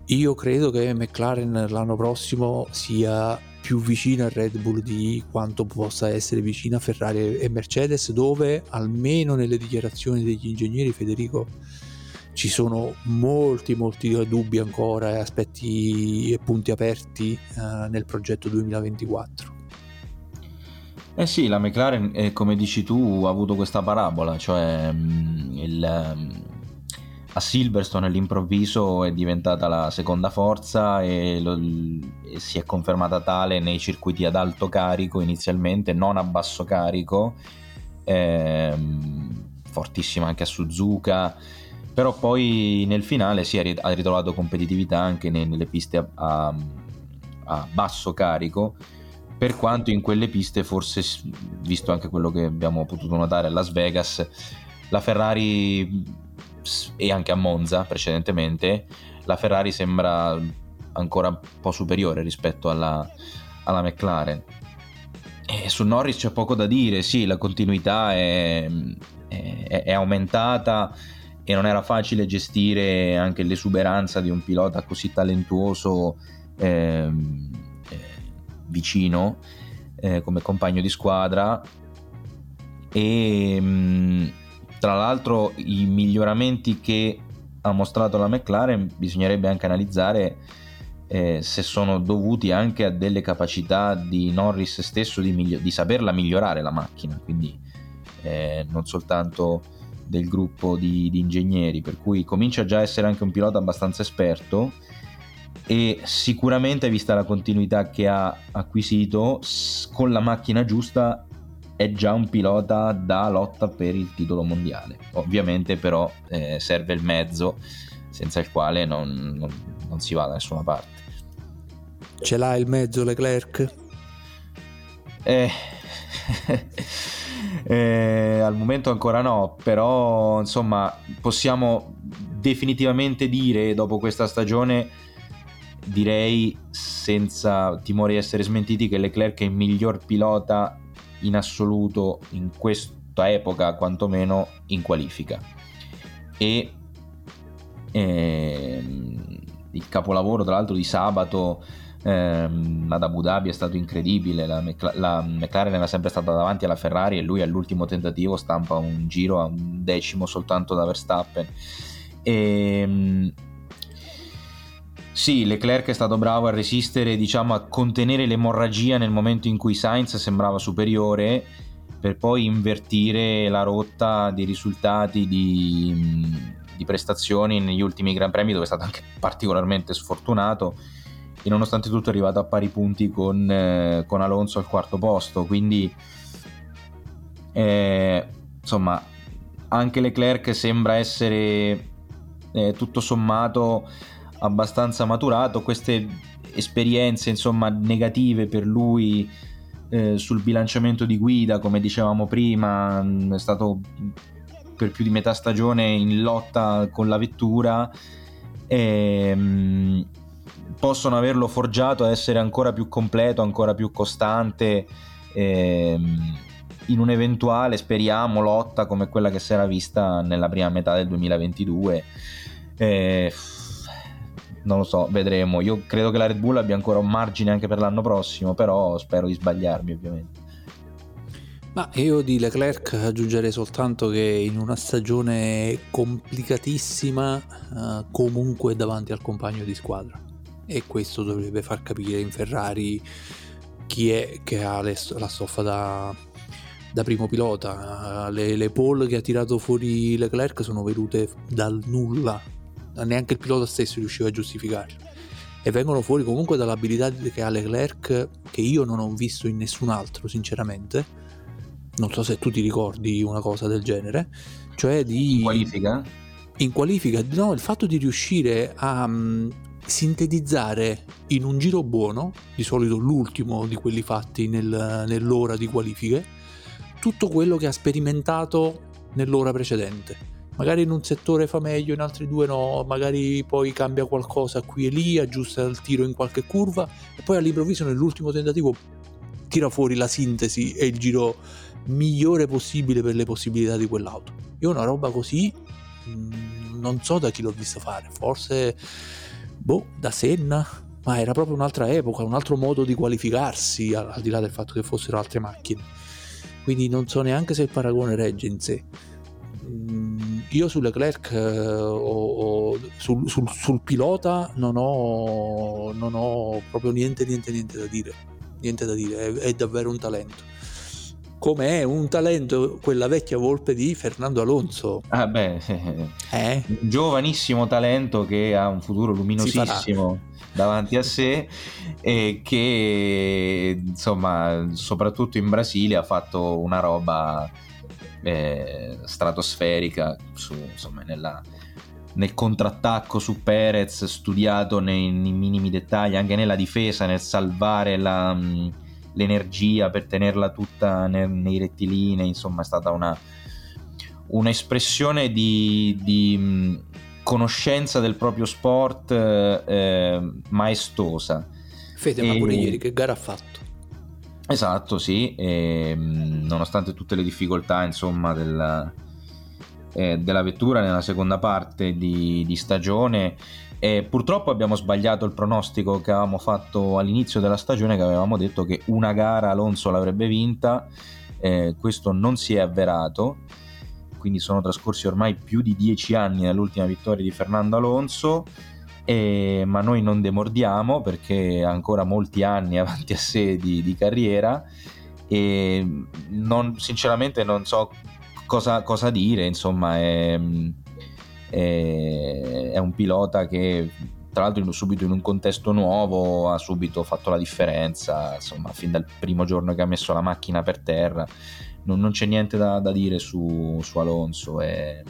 Io credo che McLaren l'anno prossimo sia più vicina a Red Bull di quanto possa essere vicina a Ferrari e Mercedes, dove almeno nelle dichiarazioni degli ingegneri Federico ci sono molti molti dubbi ancora e aspetti e punti aperti uh, nel progetto 2024. Eh sì, la McLaren, eh, come dici tu, ha avuto questa parabola, cioè mh, mm, il, mm, a Silverstone all'improvviso è diventata la seconda forza e, lo, e, si è confermata tale nei circuiti ad alto carico inizialmente, non a basso carico, ehm, fortissima anche a Suzuka, però poi nel finale si è, ha ritrovato competitività anche nelle piste a, a, a basso carico per quanto in quelle piste forse visto anche quello che abbiamo potuto notare a Las Vegas la Ferrari e anche a Monza precedentemente la Ferrari sembra ancora un po' superiore rispetto alla, alla McLaren. E su Norris c'è poco da dire sì la continuità è, è, è aumentata e non era facile gestire anche l'esuberanza di un pilota così talentuoso eh, eh, vicino eh, come compagno di squadra. E mm, tra l'altro i miglioramenti che ha mostrato la McLaren bisognerebbe anche analizzare eh, se sono dovuti anche a delle capacità di Norris stesso di, migli- di saperla migliorare la macchina. Quindi eh, non soltanto del gruppo di, di ingegneri, per cui comincia già a essere anche un pilota abbastanza esperto e sicuramente vista la continuità che ha acquisito con la macchina giusta è già un pilota da lotta per il titolo mondiale ovviamente però eh, serve il mezzo senza il quale non, non, non, si va da nessuna parte ce l'ha il mezzo Leclerc? eh eh, al momento ancora no, però insomma possiamo definitivamente dire dopo questa stagione, direi senza timore di essere smentiti, che Leclerc è il miglior pilota in assoluto in questa epoca, quantomeno in qualifica. E ehm, il capolavoro tra l'altro di sabato ehm, ad Abu Dhabi è stato incredibile, la, la, McLaren era sempre stata davanti alla Ferrari e lui all'ultimo tentativo stampa un giro a un decimo soltanto da Verstappen. E, ehm, sì, Leclerc è stato bravo a resistere, diciamo a contenere l'emorragia nel momento in cui Sainz sembrava superiore per poi invertire la rotta di risultati di, di prestazioni negli ultimi Gran Premi dove è stato anche particolarmente sfortunato e nonostante tutto è arrivato a pari punti con, eh, con Alonso al quarto posto quindi eh, insomma anche Leclerc sembra essere eh, tutto sommato abbastanza maturato. Queste esperienze insomma negative per lui eh, sul bilanciamento di guida come dicevamo prima è stato per più di metà stagione in lotta con la vettura e, ehm, possono averlo forgiato a essere ancora più completo, ancora più costante ehm, in un'eventuale, speriamo, lotta come quella che si era vista nella prima metà del 2022. Eh, non lo so, vedremo. Io credo che la Red Bull abbia ancora un margine anche per l'anno prossimo, però spero di sbagliarmi ovviamente. Ma io di Leclerc aggiungerei soltanto che in una stagione complicatissima uh, comunque davanti al compagno di squadra e questo dovrebbe far capire in Ferrari chi è che ha le, la stoffa da, da primo pilota. Le, le pole che ha tirato fuori Leclerc sono venute dal nulla, neanche il pilota stesso riusciva a giustificarle. E vengono fuori comunque dall'abilità che ha Leclerc che io non ho visto in nessun altro, sinceramente. Non so se tu ti ricordi una cosa del genere, cioè di... In qualifica? In qualifica, no, il fatto di riuscire a sintetizzare in un giro buono, di solito l'ultimo di quelli fatti nel, nell'ora di qualifiche, tutto quello che ha sperimentato nell'ora precedente. magari in un settore fa meglio, in altri due no, magari poi cambia qualcosa qui e lì, aggiusta il tiro in qualche curva e poi all'improvviso nell'ultimo tentativo tira fuori la sintesi e il giro migliore possibile per le possibilità di quell'auto. Io una roba così mh, non so da chi l'ho visto fare, forse boh, da Senna, ma era proprio un'altra epoca, un altro modo di qualificarsi, al, al di là del fatto che fossero altre macchine. Quindi non so neanche se il paragone regge in sé. Mm, io su Leclerc eh, o, o sul, sul, sul, pilota non ho, non ho, proprio niente, niente, niente da dire. Niente da dire, è, è davvero un talento. Come è un talento quella vecchia volpe di Fernando Alonso. Ah beh, eh? un giovanissimo talento che ha un futuro luminosissimo davanti a sé e che insomma soprattutto in Brasile ha fatto una roba eh, stratosferica su, insomma, nella, nel contrattacco su Perez, studiato nei, nei, minimi dettagli, anche nella difesa, nel salvare la, l'energia per tenerla tutta nei, nei rettilinei, insomma è stata una, un'espressione di, di conoscenza del proprio sport eh, maestosa. Fede, e... ma pure ieri che gara ha fatto? Esatto, sì, e, nonostante tutte le difficoltà insomma della, eh, della vettura nella seconda parte di, di stagione, e purtroppo abbiamo sbagliato il pronostico che avevamo fatto all'inizio della stagione, che avevamo detto che una gara Alonso l'avrebbe vinta, eh, questo non si è avverato, quindi sono trascorsi ormai più di dieci anni dall'ultima vittoria di Fernando Alonso e, ma noi non demordiamo perché ha ancora molti anni avanti a sé di, di carriera. E non, sinceramente non so cosa, cosa dire, insomma è, è, è, un pilota che tra l'altro subito in un contesto nuovo ha subito fatto la differenza, insomma fin dal primo giorno che ha messo la macchina per terra non, non c'è niente da, da dire su, su Alonso. È,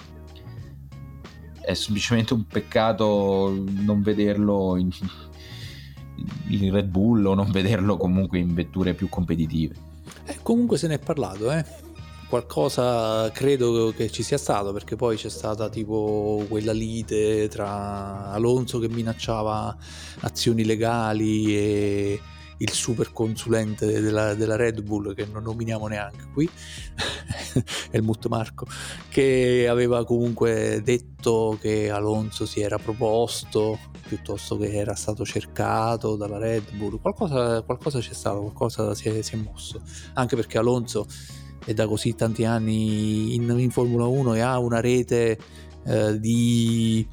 è semplicemente un peccato non vederlo in, in Red Bull o non vederlo comunque in vetture più competitive. Eh, comunque se ne è parlato, eh. Qualcosa credo che ci sia stato perché poi c'è stata tipo quella lite tra Alonso che minacciava azioni legali e il super consulente della, della, Red Bull che non nominiamo neanche qui Helmut Marco che aveva comunque detto che Alonso si era proposto piuttosto che era stato cercato dalla Red Bull. Qualcosa, qualcosa c'è stato qualcosa si è, si è, mosso. Anche perché Alonso è da così tanti anni in, in Formula 1 e ha una rete eh, di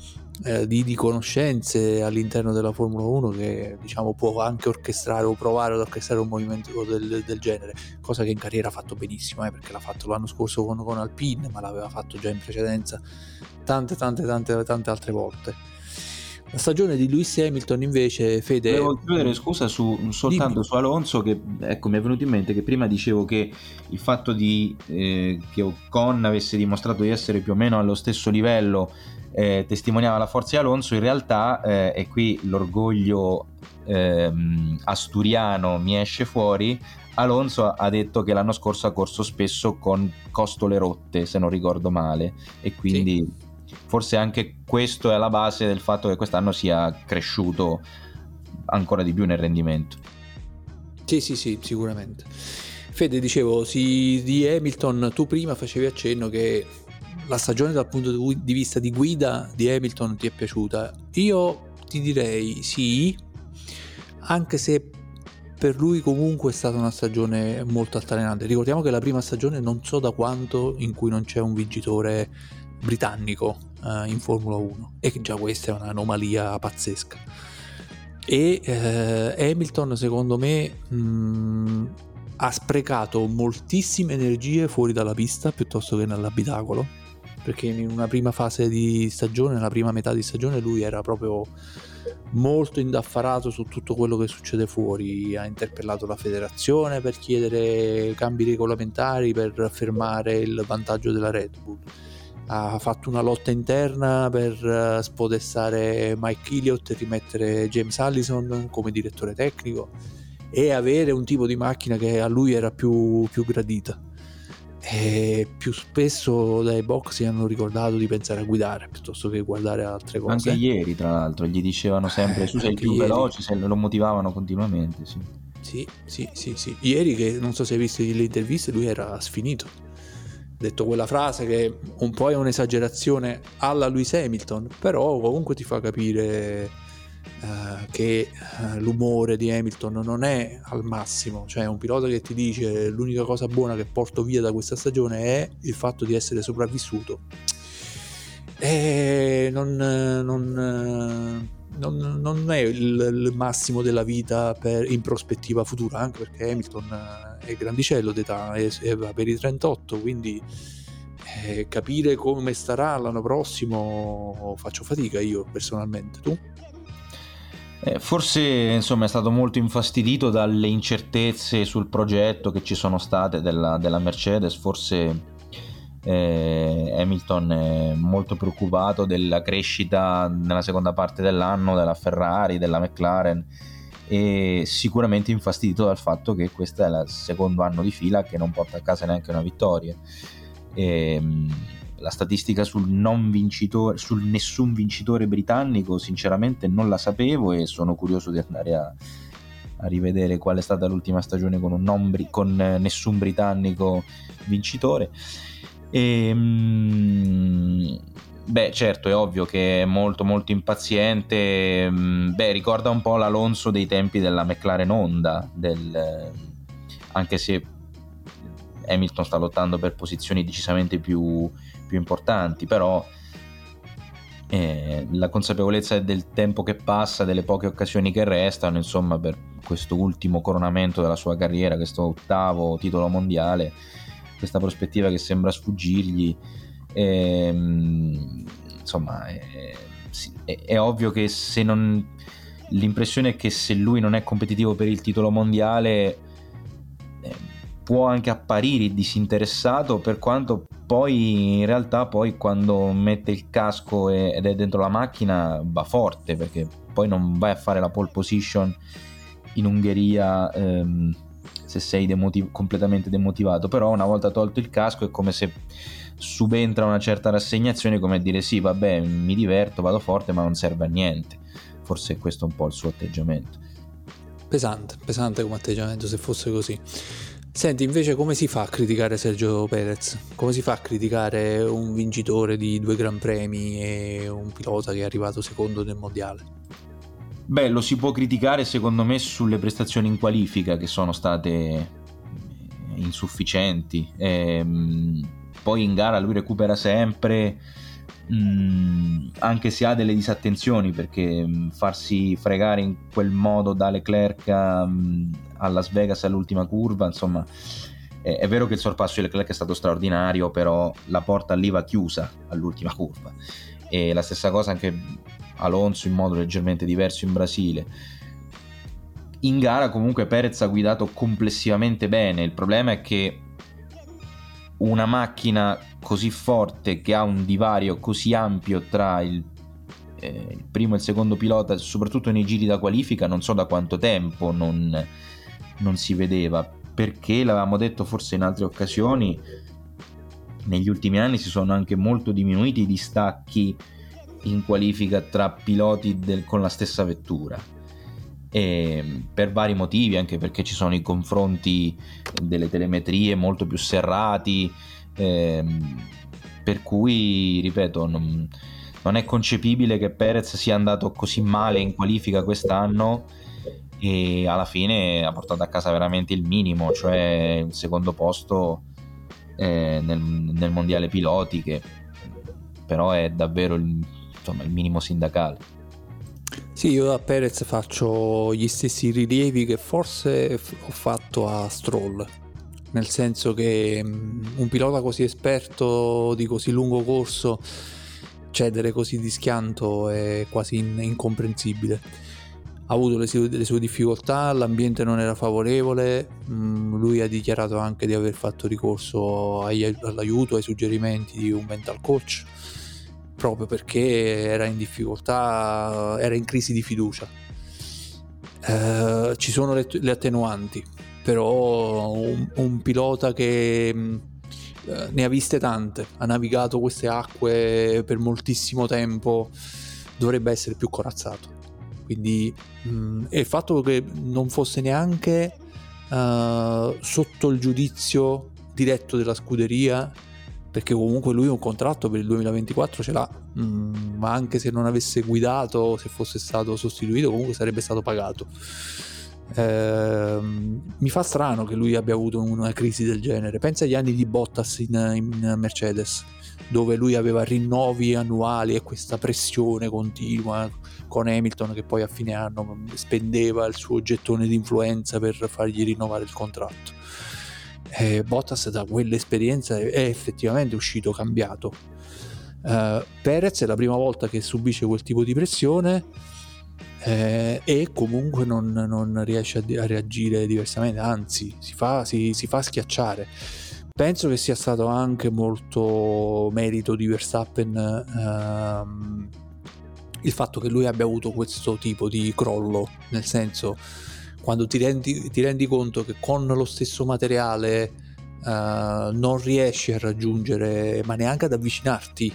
eh, di, di, conoscenze all'interno della Formula 1 che diciamo, può anche orchestrare o provare ad orchestrare un movimento del, del genere, cosa che in carriera ha fatto benissimo, eh, perché l'ha fatto l'anno scorso con, con Alpine, ma l'aveva fatto già in precedenza tante tante tante tante altre volte. La stagione di Lewis Hamilton invece, Fede... Volevo chiudere scusa su, soltanto Dimmi. su Alonso, che ecco, mi è venuto in mente che prima dicevo che il fatto di, eh, che Ocon avesse dimostrato di essere più o meno allo stesso livello eh, testimoniava la forza di Alonso, in realtà, eh, e qui l'orgoglio ehm, asturiano mi esce fuori, Alonso ha detto che l'anno scorso ha corso spesso con costole rotte, se non ricordo male, e quindi sì. Forse anche questo è alla base del fatto che quest'anno sia cresciuto ancora di più nel rendimento. Sì, sì, sì, sicuramente. Fede, dicevo, sì, di Hamilton tu prima facevi accenno che la stagione dal punto di vista di guida di Hamilton ti è piaciuta? Io ti direi sì, anche se per lui comunque è stata una stagione molto altalenante. Ricordiamo che la prima stagione non so da quanto in cui non c'è un vincitore britannico uh, in Formula 1 e già questa è un'anomalia pazzesca. E uh, Hamilton secondo me mh, mm, ha sprecato moltissime energie fuori dalla pista piuttosto che nell'abitacolo perché in una prima fase di stagione, nella prima metà di stagione, lui era proprio molto indaffarato su tutto quello che succede fuori. Ha interpellato la federazione per chiedere cambi regolamentari per fermare il vantaggio della Red Bull. Ha fatto una lotta interna per eh, spodestare Mike Elliott e rimettere James Allison come direttore tecnico e avere un tipo di macchina che a lui era più, più gradita e più spesso dai box gli hanno ricordato di pensare a guidare piuttosto che guardare altre cose. Anche ieri, tra l'altro, gli dicevano sempre: eh, Tu sei il più ieri. veloce, se lo motivavano continuamente. Sì. Sì, sì, sì, sì. Ieri, che non so se hai visto le interviste, lui era sfinito. Detto quella frase che un po' è un'esagerazione alla Lewis Hamilton, però comunque ti fa capire uh, che uh, l'umore di Hamilton non è al massimo. Cioè, un pilota che ti dice l'unica cosa buona che porto via da questa stagione è il fatto di essere sopravvissuto. E non, non non, non, è il, il, massimo della vita per, in prospettiva futura, anche perché Hamilton è grandicello d'età, è, è per i 38, quindi eh, capire come starà l'anno prossimo faccio fatica io personalmente. Tu? Eh, forse insomma, è stato molto infastidito dalle incertezze sul progetto che ci sono state della, della Mercedes, forse eh, Hamilton è molto preoccupato della crescita nella seconda parte dell'anno della Ferrari, della McLaren e sicuramente infastidito dal fatto che questo è il secondo anno di fila che non porta a casa neanche una vittoria. E, ehm, la statistica sul, non vincitore, sul nessun vincitore britannico sinceramente non la sapevo e sono curioso di andare a, a rivedere qual è stata l'ultima stagione con, non, con nessun britannico vincitore. E, ehm, beh, certo, è ovvio che è molto molto impaziente. Mm, beh, ricorda un po' l'Alonso dei tempi della McLaren Honda, del, anche se Hamilton sta lottando per posizioni decisamente più, più importanti, però eh, la consapevolezza del tempo che passa, delle poche occasioni che restano, insomma, per questo ultimo coronamento della sua carriera, questo ottavo titolo mondiale, questa prospettiva che sembra sfuggirgli. Ehm, insomma, è, è, è, ovvio che se non. L'impressione è che se lui non è competitivo per il titolo mondiale eh, può anche apparire disinteressato per quanto poi in realtà poi quando mette il casco ed è dentro la macchina va forte perché poi non vai a fare la pole position in Ungheria ehm, se sei demotiv- completamente demotivato, però una volta tolto il casco è come se subentra una certa rassegnazione, come dire sì, vabbè, mi diverto, vado forte, ma non serve a niente. Forse questo è un po' il suo atteggiamento. Pesante, pesante come atteggiamento se fosse così. Senti, invece come si fa a criticare Sergio Perez? Come si fa a criticare un vincitore di due Gran Premi e un pilota che è arrivato secondo nel mondiale? Beh, lo si può criticare secondo me sulle prestazioni in qualifica che sono state insufficienti. Ehm, poi in gara lui recupera sempre, mh, mm, anche se ha delle disattenzioni, perché mh, mm, farsi fregare in quel modo da Leclerc mh, mm, a Las Vegas all'ultima curva, insomma, è, è, vero che il sorpasso di Leclerc è stato straordinario, però la porta lì va chiusa all'ultima curva. E la stessa cosa anche Alonso in modo leggermente diverso in Brasile. In gara comunque Perez ha guidato complessivamente bene, il problema è che una macchina così forte che ha un divario così ampio tra il, eh, il primo e il secondo pilota, soprattutto nei giri da qualifica, non so da quanto tempo non, non si vedeva, perché l'avevamo detto forse in altre occasioni, negli ultimi anni si sono anche molto diminuiti i distacchi in qualifica tra piloti del, con la stessa vettura. E per vari motivi, anche perché ci sono i confronti delle telemetrie molto più serrati, ehm, per cui, ripeto, non, non, è concepibile che Perez sia andato così male in qualifica quest'anno e alla fine ha portato a casa veramente il minimo, cioè il secondo posto eh, nel, nel mondiale piloti, che però è davvero il insomma il minimo sindacale. Sì, io a Perez faccio gli stessi rilievi che forse ho fatto a Stroll, nel senso che mm, un pilota così esperto di così lungo corso cedere così di schianto è quasi incomprensibile. Ha avuto le sue, le sue difficoltà, l'ambiente non era favorevole, mm, lui ha dichiarato anche di aver fatto ricorso all'aiuto, ai suggerimenti di un mental coach proprio perché era in difficoltà, era in crisi di fiducia. Eh, ci sono le, le, attenuanti, però un, un pilota che mm, eh, ne ha viste tante, ha navigato queste acque per moltissimo tempo, dovrebbe essere più corazzato. Quindi mh, mm, il fatto che non fosse neanche uh, sotto il giudizio diretto della scuderia, perché comunque lui un contratto per il 2024 ce l'ha, mm, ma anche se non avesse guidato, se fosse stato sostituito, comunque sarebbe stato pagato. Eh, mi fa strano che lui abbia avuto una crisi del genere. Pensa agli anni di Bottas in, in Mercedes, dove lui aveva rinnovi annuali e questa pressione continua con Hamilton che poi a fine anno spendeva il suo gettone di influenza per fargli rinnovare il contratto. E Bottas da quell'esperienza è effettivamente uscito cambiato. Uh, Perez è la prima volta che subisce quel tipo di pressione eh, e comunque non, non riesce a, a, reagire diversamente, anzi si fa, si, si fa schiacciare. Penso che sia stato anche molto merito di Verstappen ehm, il fatto che lui abbia avuto questo tipo di crollo, nel senso quando ti rendi, ti rendi conto che con lo stesso materiale eh, non riesci a raggiungere, ma neanche ad avvicinarti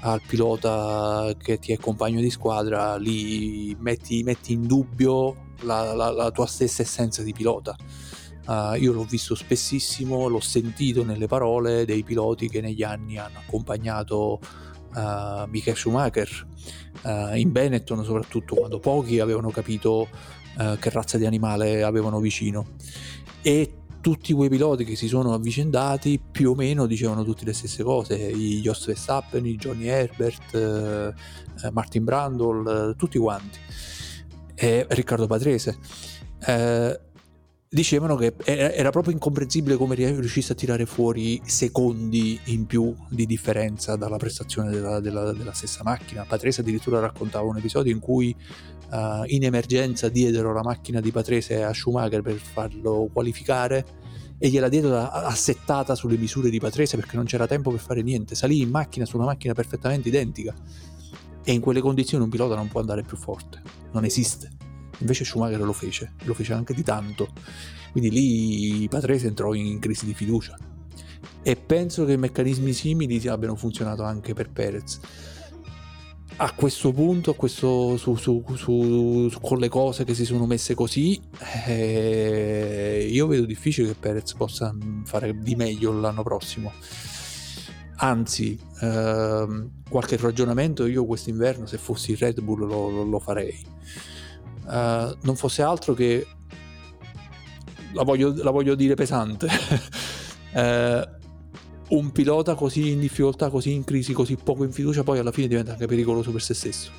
al pilota che ti è compagno di squadra, lì metti, metti in dubbio la, la, la, tua stessa essenza di pilota. Uh, io l'ho visto spessissimo, l'ho sentito nelle parole dei piloti che negli anni hanno accompagnato uh, Michael Schumacher uh, in Benetton, soprattutto quando pochi avevano capito uh, che razza di animale avevano vicino. E tutti quei piloti che si sono avvicendati più o meno dicevano tutte le stesse cose, i Jost Verstappen, i Johnny Herbert, eh, eh, Martin Brandle, eh, tutti quanti, e Riccardo Patrese. Eh, dicevano che era proprio incomprensibile come riuscisse a tirare fuori secondi in più di differenza dalla prestazione della, della, della stessa macchina. Patrese addirittura raccontava un episodio in cui uh, in emergenza diedero la macchina di Patrese a Schumacher per farlo qualificare e gliela diedero assettata sulle misure di Patrese perché non c'era tempo per fare niente. Salì in macchina su una macchina perfettamente identica e in quelle condizioni un pilota non può andare più forte, non esiste. Invece Schumacher lo fece, lo fece anche di tanto. Quindi lì Patrese entrò in crisi di fiducia. E penso che meccanismi simili abbiano funzionato anche per Perez. A questo punto, a questo, su, su, su, con le cose che si sono messe così, eh, io vedo difficile che Perez possa fare di meglio l'anno prossimo. Anzi, ehm, qualche ragionamento io quest'inverno, se fossi Red Bull, lo, lo, lo farei uh, non fosse altro che la voglio, la voglio dire pesante. Uh, un pilota così in difficoltà così in crisi così poco in fiducia poi alla fine diventa anche pericoloso per se stesso.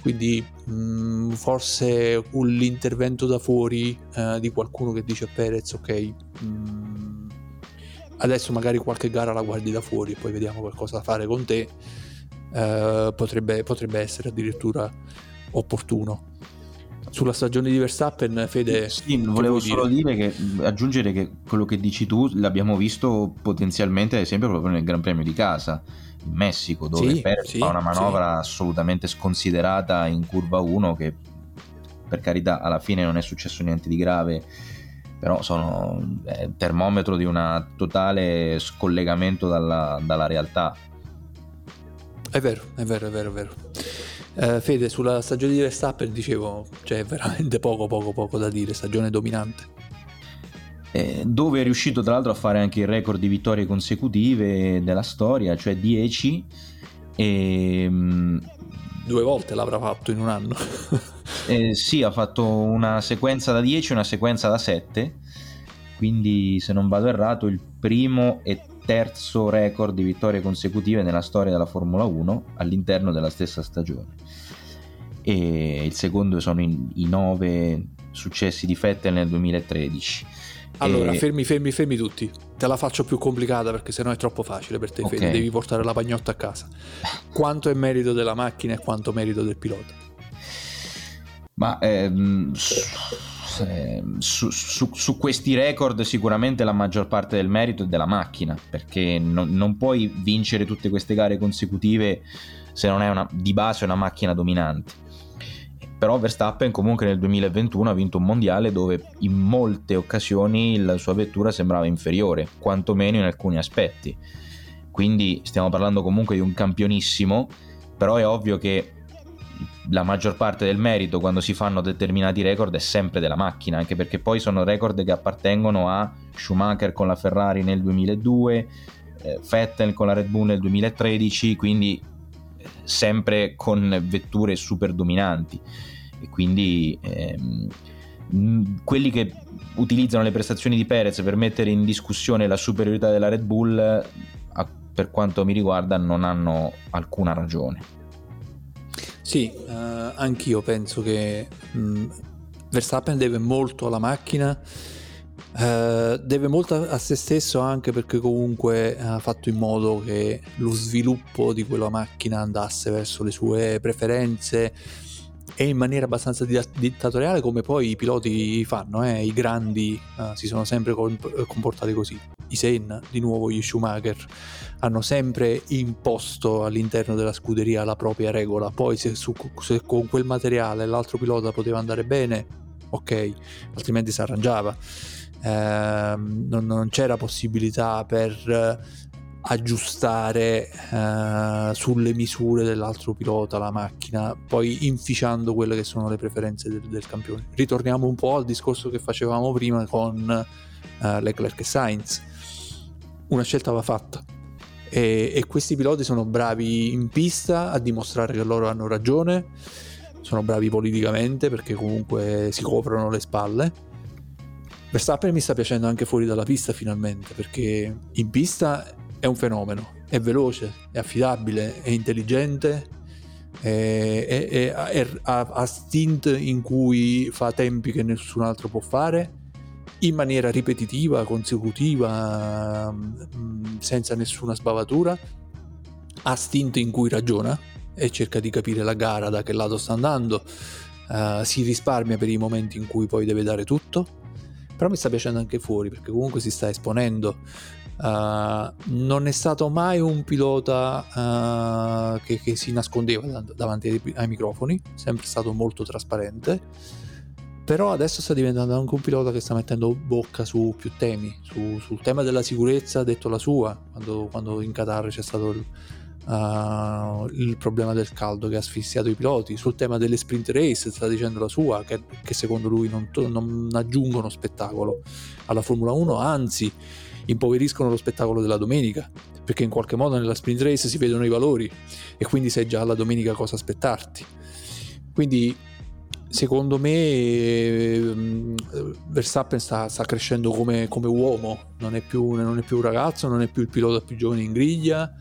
Quindi mh, mm, forse l'intervento da fuori uh, di qualcuno che dice a Perez ok mh, mm, adesso magari qualche gara la guardi da fuori e poi vediamo qualcosa da fare con te potrebbe, potrebbe essere addirittura opportuno sulla stagione di Verstappen, Fede. Sì, volevo solo dire? dire? che aggiungere che quello che dici tu l'abbiamo visto potenzialmente, ad esempio, proprio nel Gran Premio di casa in Messico, dove sì, Perez sì, fa una manovra sì. assolutamente sconsiderata in curva 1 che per carità alla fine non è successo niente di grave però sono è termometro di un totale scollegamento dalla, dalla realtà è vero, è vero, è vero, è vero. Eh, Fede, sulla stagione di Verstappen dicevo, c'è veramente poco, poco, poco da dire, stagione dominante. Eh, dove è riuscito tra l'altro a fare anche il record di vittorie consecutive della storia, cioè 10. E, ehm, Due volte l'avrà fatto in un anno. eh, sì, ha fatto una sequenza da 10 e una sequenza da 7. Quindi, se non vado errato, il primo e terzo record di vittorie consecutive nella storia della Formula 1 all'interno della stessa stagione. E il secondo sono i, i nove successi di Vettel nel 2013. Allora, e... fermi, fermi, fermi tutti. Te la faccio più complicata perché sennò è troppo facile per te, okay. Fede. Devi portare la pagnotta a casa. Quanto è merito della macchina e quanto merito del pilota? Ma ehm, Ehm, su, su, su, questi record sicuramente la maggior parte del merito è della macchina, perché non, non puoi vincere tutte queste gare consecutive se non è una, di base una macchina dominante. Però Verstappen comunque nel 2021 ha vinto un mondiale dove in molte occasioni la sua vettura sembrava inferiore, quantomeno in alcuni aspetti. Quindi stiamo parlando comunque di un campionissimo, però è ovvio che la maggior parte del merito quando si fanno determinati record è sempre della macchina, anche perché poi sono record che appartengono a Schumacher con la Ferrari nel 2002, eh, Vettel con la Red Bull nel 2013, quindi sempre con vetture super dominanti. E quindi ehm, quelli che utilizzano le prestazioni di Perez per mettere in discussione la superiorità della Red Bull a, per quanto mi riguarda non hanno alcuna ragione. Sì, eh, anch'io penso che mh, Verstappen deve molto alla macchina Uh, deve molto a se stesso anche perché comunque ha fatto in modo che lo sviluppo di quella macchina andasse verso le sue preferenze e in maniera abbastanza dittatoriale come poi i piloti fanno, eh? i grandi uh, si sono sempre comportati così. I Senna, di nuovo gli Schumacher, hanno sempre imposto all'interno della scuderia la propria regola, poi se, su, se con quel materiale l'altro pilota poteva andare bene, ok, altrimenti si arrangiava eh, non, non, c'era possibilità per eh, aggiustare eh, sulle misure dell'altro pilota la macchina, poi inficiando quelle che sono le preferenze del, del campione. Ritorniamo un po' al discorso che facevamo prima con eh, Leclerc e Sainz. Una scelta va fatta. E, e questi piloti sono bravi in pista a dimostrare che loro hanno ragione, sono bravi politicamente perché comunque si coprono le spalle Verstappen mi sta piacendo anche fuori dalla pista finalmente, perché in pista è un fenomeno, è veloce, è affidabile, è intelligente, è, è, è, ha, ha stint in cui fa tempi che nessun altro può fare, in maniera ripetitiva, consecutiva, mm, senza nessuna sbavatura, ha stint in cui ragiona e cerca di capire la gara da che lato sta andando, uh, si risparmia per i momenti in cui poi deve dare tutto però mi sta piacendo anche fuori perché comunque si sta esponendo. Uh, non è stato mai un pilota uh, che, che, si nascondeva davanti ai, ai, microfoni, sempre stato molto trasparente. Però adesso sta diventando anche un pilota che sta mettendo bocca su più temi, su, sul tema della sicurezza, ha detto la sua, quando, quando in Qatar c'è stato il, uh, il problema del caldo che ha asfissiato i piloti, sul tema delle sprint race sta dicendo la sua, che, che secondo lui non, non aggiungono spettacolo alla Formula 1, anzi impoveriscono lo spettacolo della domenica, perché in qualche modo nella sprint race si vedono i valori e quindi sai già la domenica cosa aspettarti. Quindi secondo me ehm, Verstappen sta, sta crescendo come, come uomo, non è, più, non è, più, un ragazzo, non è più il pilota più giovane in griglia,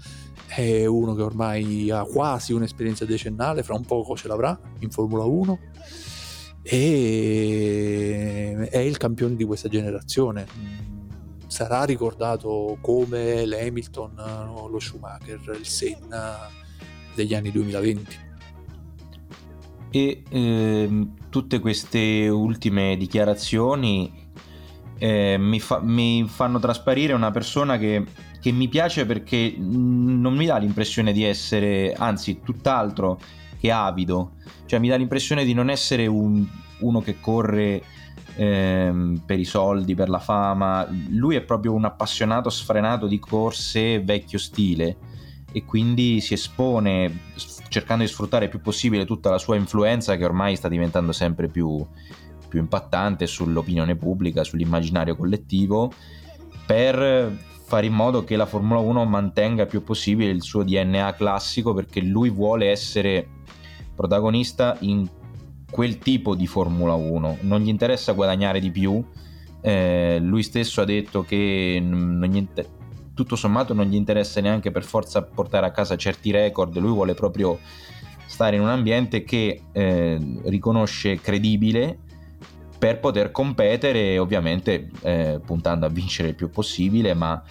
è uno che ormai ha quasi un'esperienza decennale, fra un poco ce l'avrà in Formula 1 e è il campione di questa generazione. Sarà ricordato come l'Hamilton, lo Schumacher, il Senna degli anni 2020. E ehm, tutte queste ultime dichiarazioni eh, mi, fa- mi fanno trasparire una persona che che mi piace perché non mi dà l'impressione di essere, anzi, tutt'altro che avido. Cioè, mi dà l'impressione di non essere un, uno che corre ehm, per i soldi, per la fama. Lui è proprio un appassionato sfrenato di corse vecchio stile e quindi si espone cercando di sfruttare il più possibile tutta la sua influenza che ormai sta diventando sempre più, più impattante sull'opinione pubblica, sull'immaginario collettivo per fare in modo che la Formula 1 mantenga il più possibile il suo DNA classico perché lui vuole essere protagonista in quel tipo di Formula 1, non gli interessa guadagnare di più, eh, lui stesso ha detto che inter- tutto sommato non gli interessa neanche per forza portare a casa certi record, lui vuole proprio stare in un ambiente che eh, riconosce credibile per poter competere ovviamente eh, puntando a vincere il più possibile ma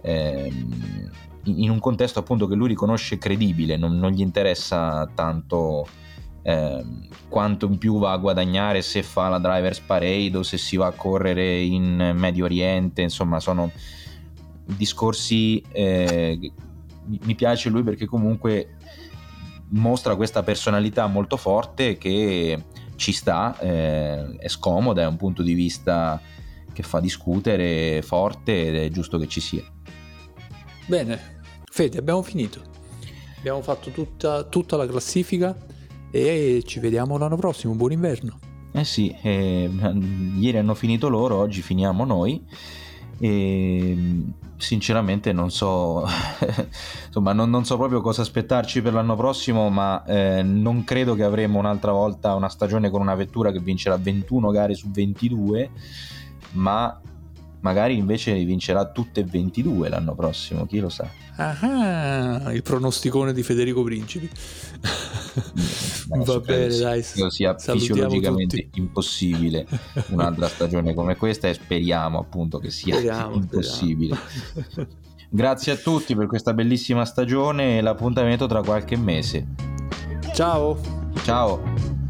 ehm, in un contesto appunto che lui riconosce credibile non, non gli interessa tanto ehm, quanto in più va a guadagnare se fa la drivers parade o se si va a correre in Medio Oriente insomma sono discorsi eh, mi piace lui perché comunque mostra questa personalità molto forte che ci sta, eh, è scomoda, è un punto di vista che fa discutere forte ed è giusto che ci sia. Bene, Fede, abbiamo finito. Abbiamo fatto tutta, tutta la classifica e ci vediamo l'anno prossimo. Buon inverno. Eh sì, eh, ieri hanno finito loro, oggi finiamo noi e sinceramente non so insomma non, non, so proprio cosa aspettarci per l'anno prossimo ma eh, non credo che avremo un'altra volta una stagione con una vettura che vincerà 21 gare su 22 ma magari invece vincerà tutte e 22 l'anno prossimo, chi lo sa. Ah, il pronosticone di Federico Principi. No, Va bene, dai. sia fisiologicamente tutti. impossibile un'altra stagione come questa e speriamo appunto che sia speriamo, impossibile. Speriamo. Grazie a tutti per questa bellissima stagione e l'appuntamento tra qualche mese. Ciao. Ciao.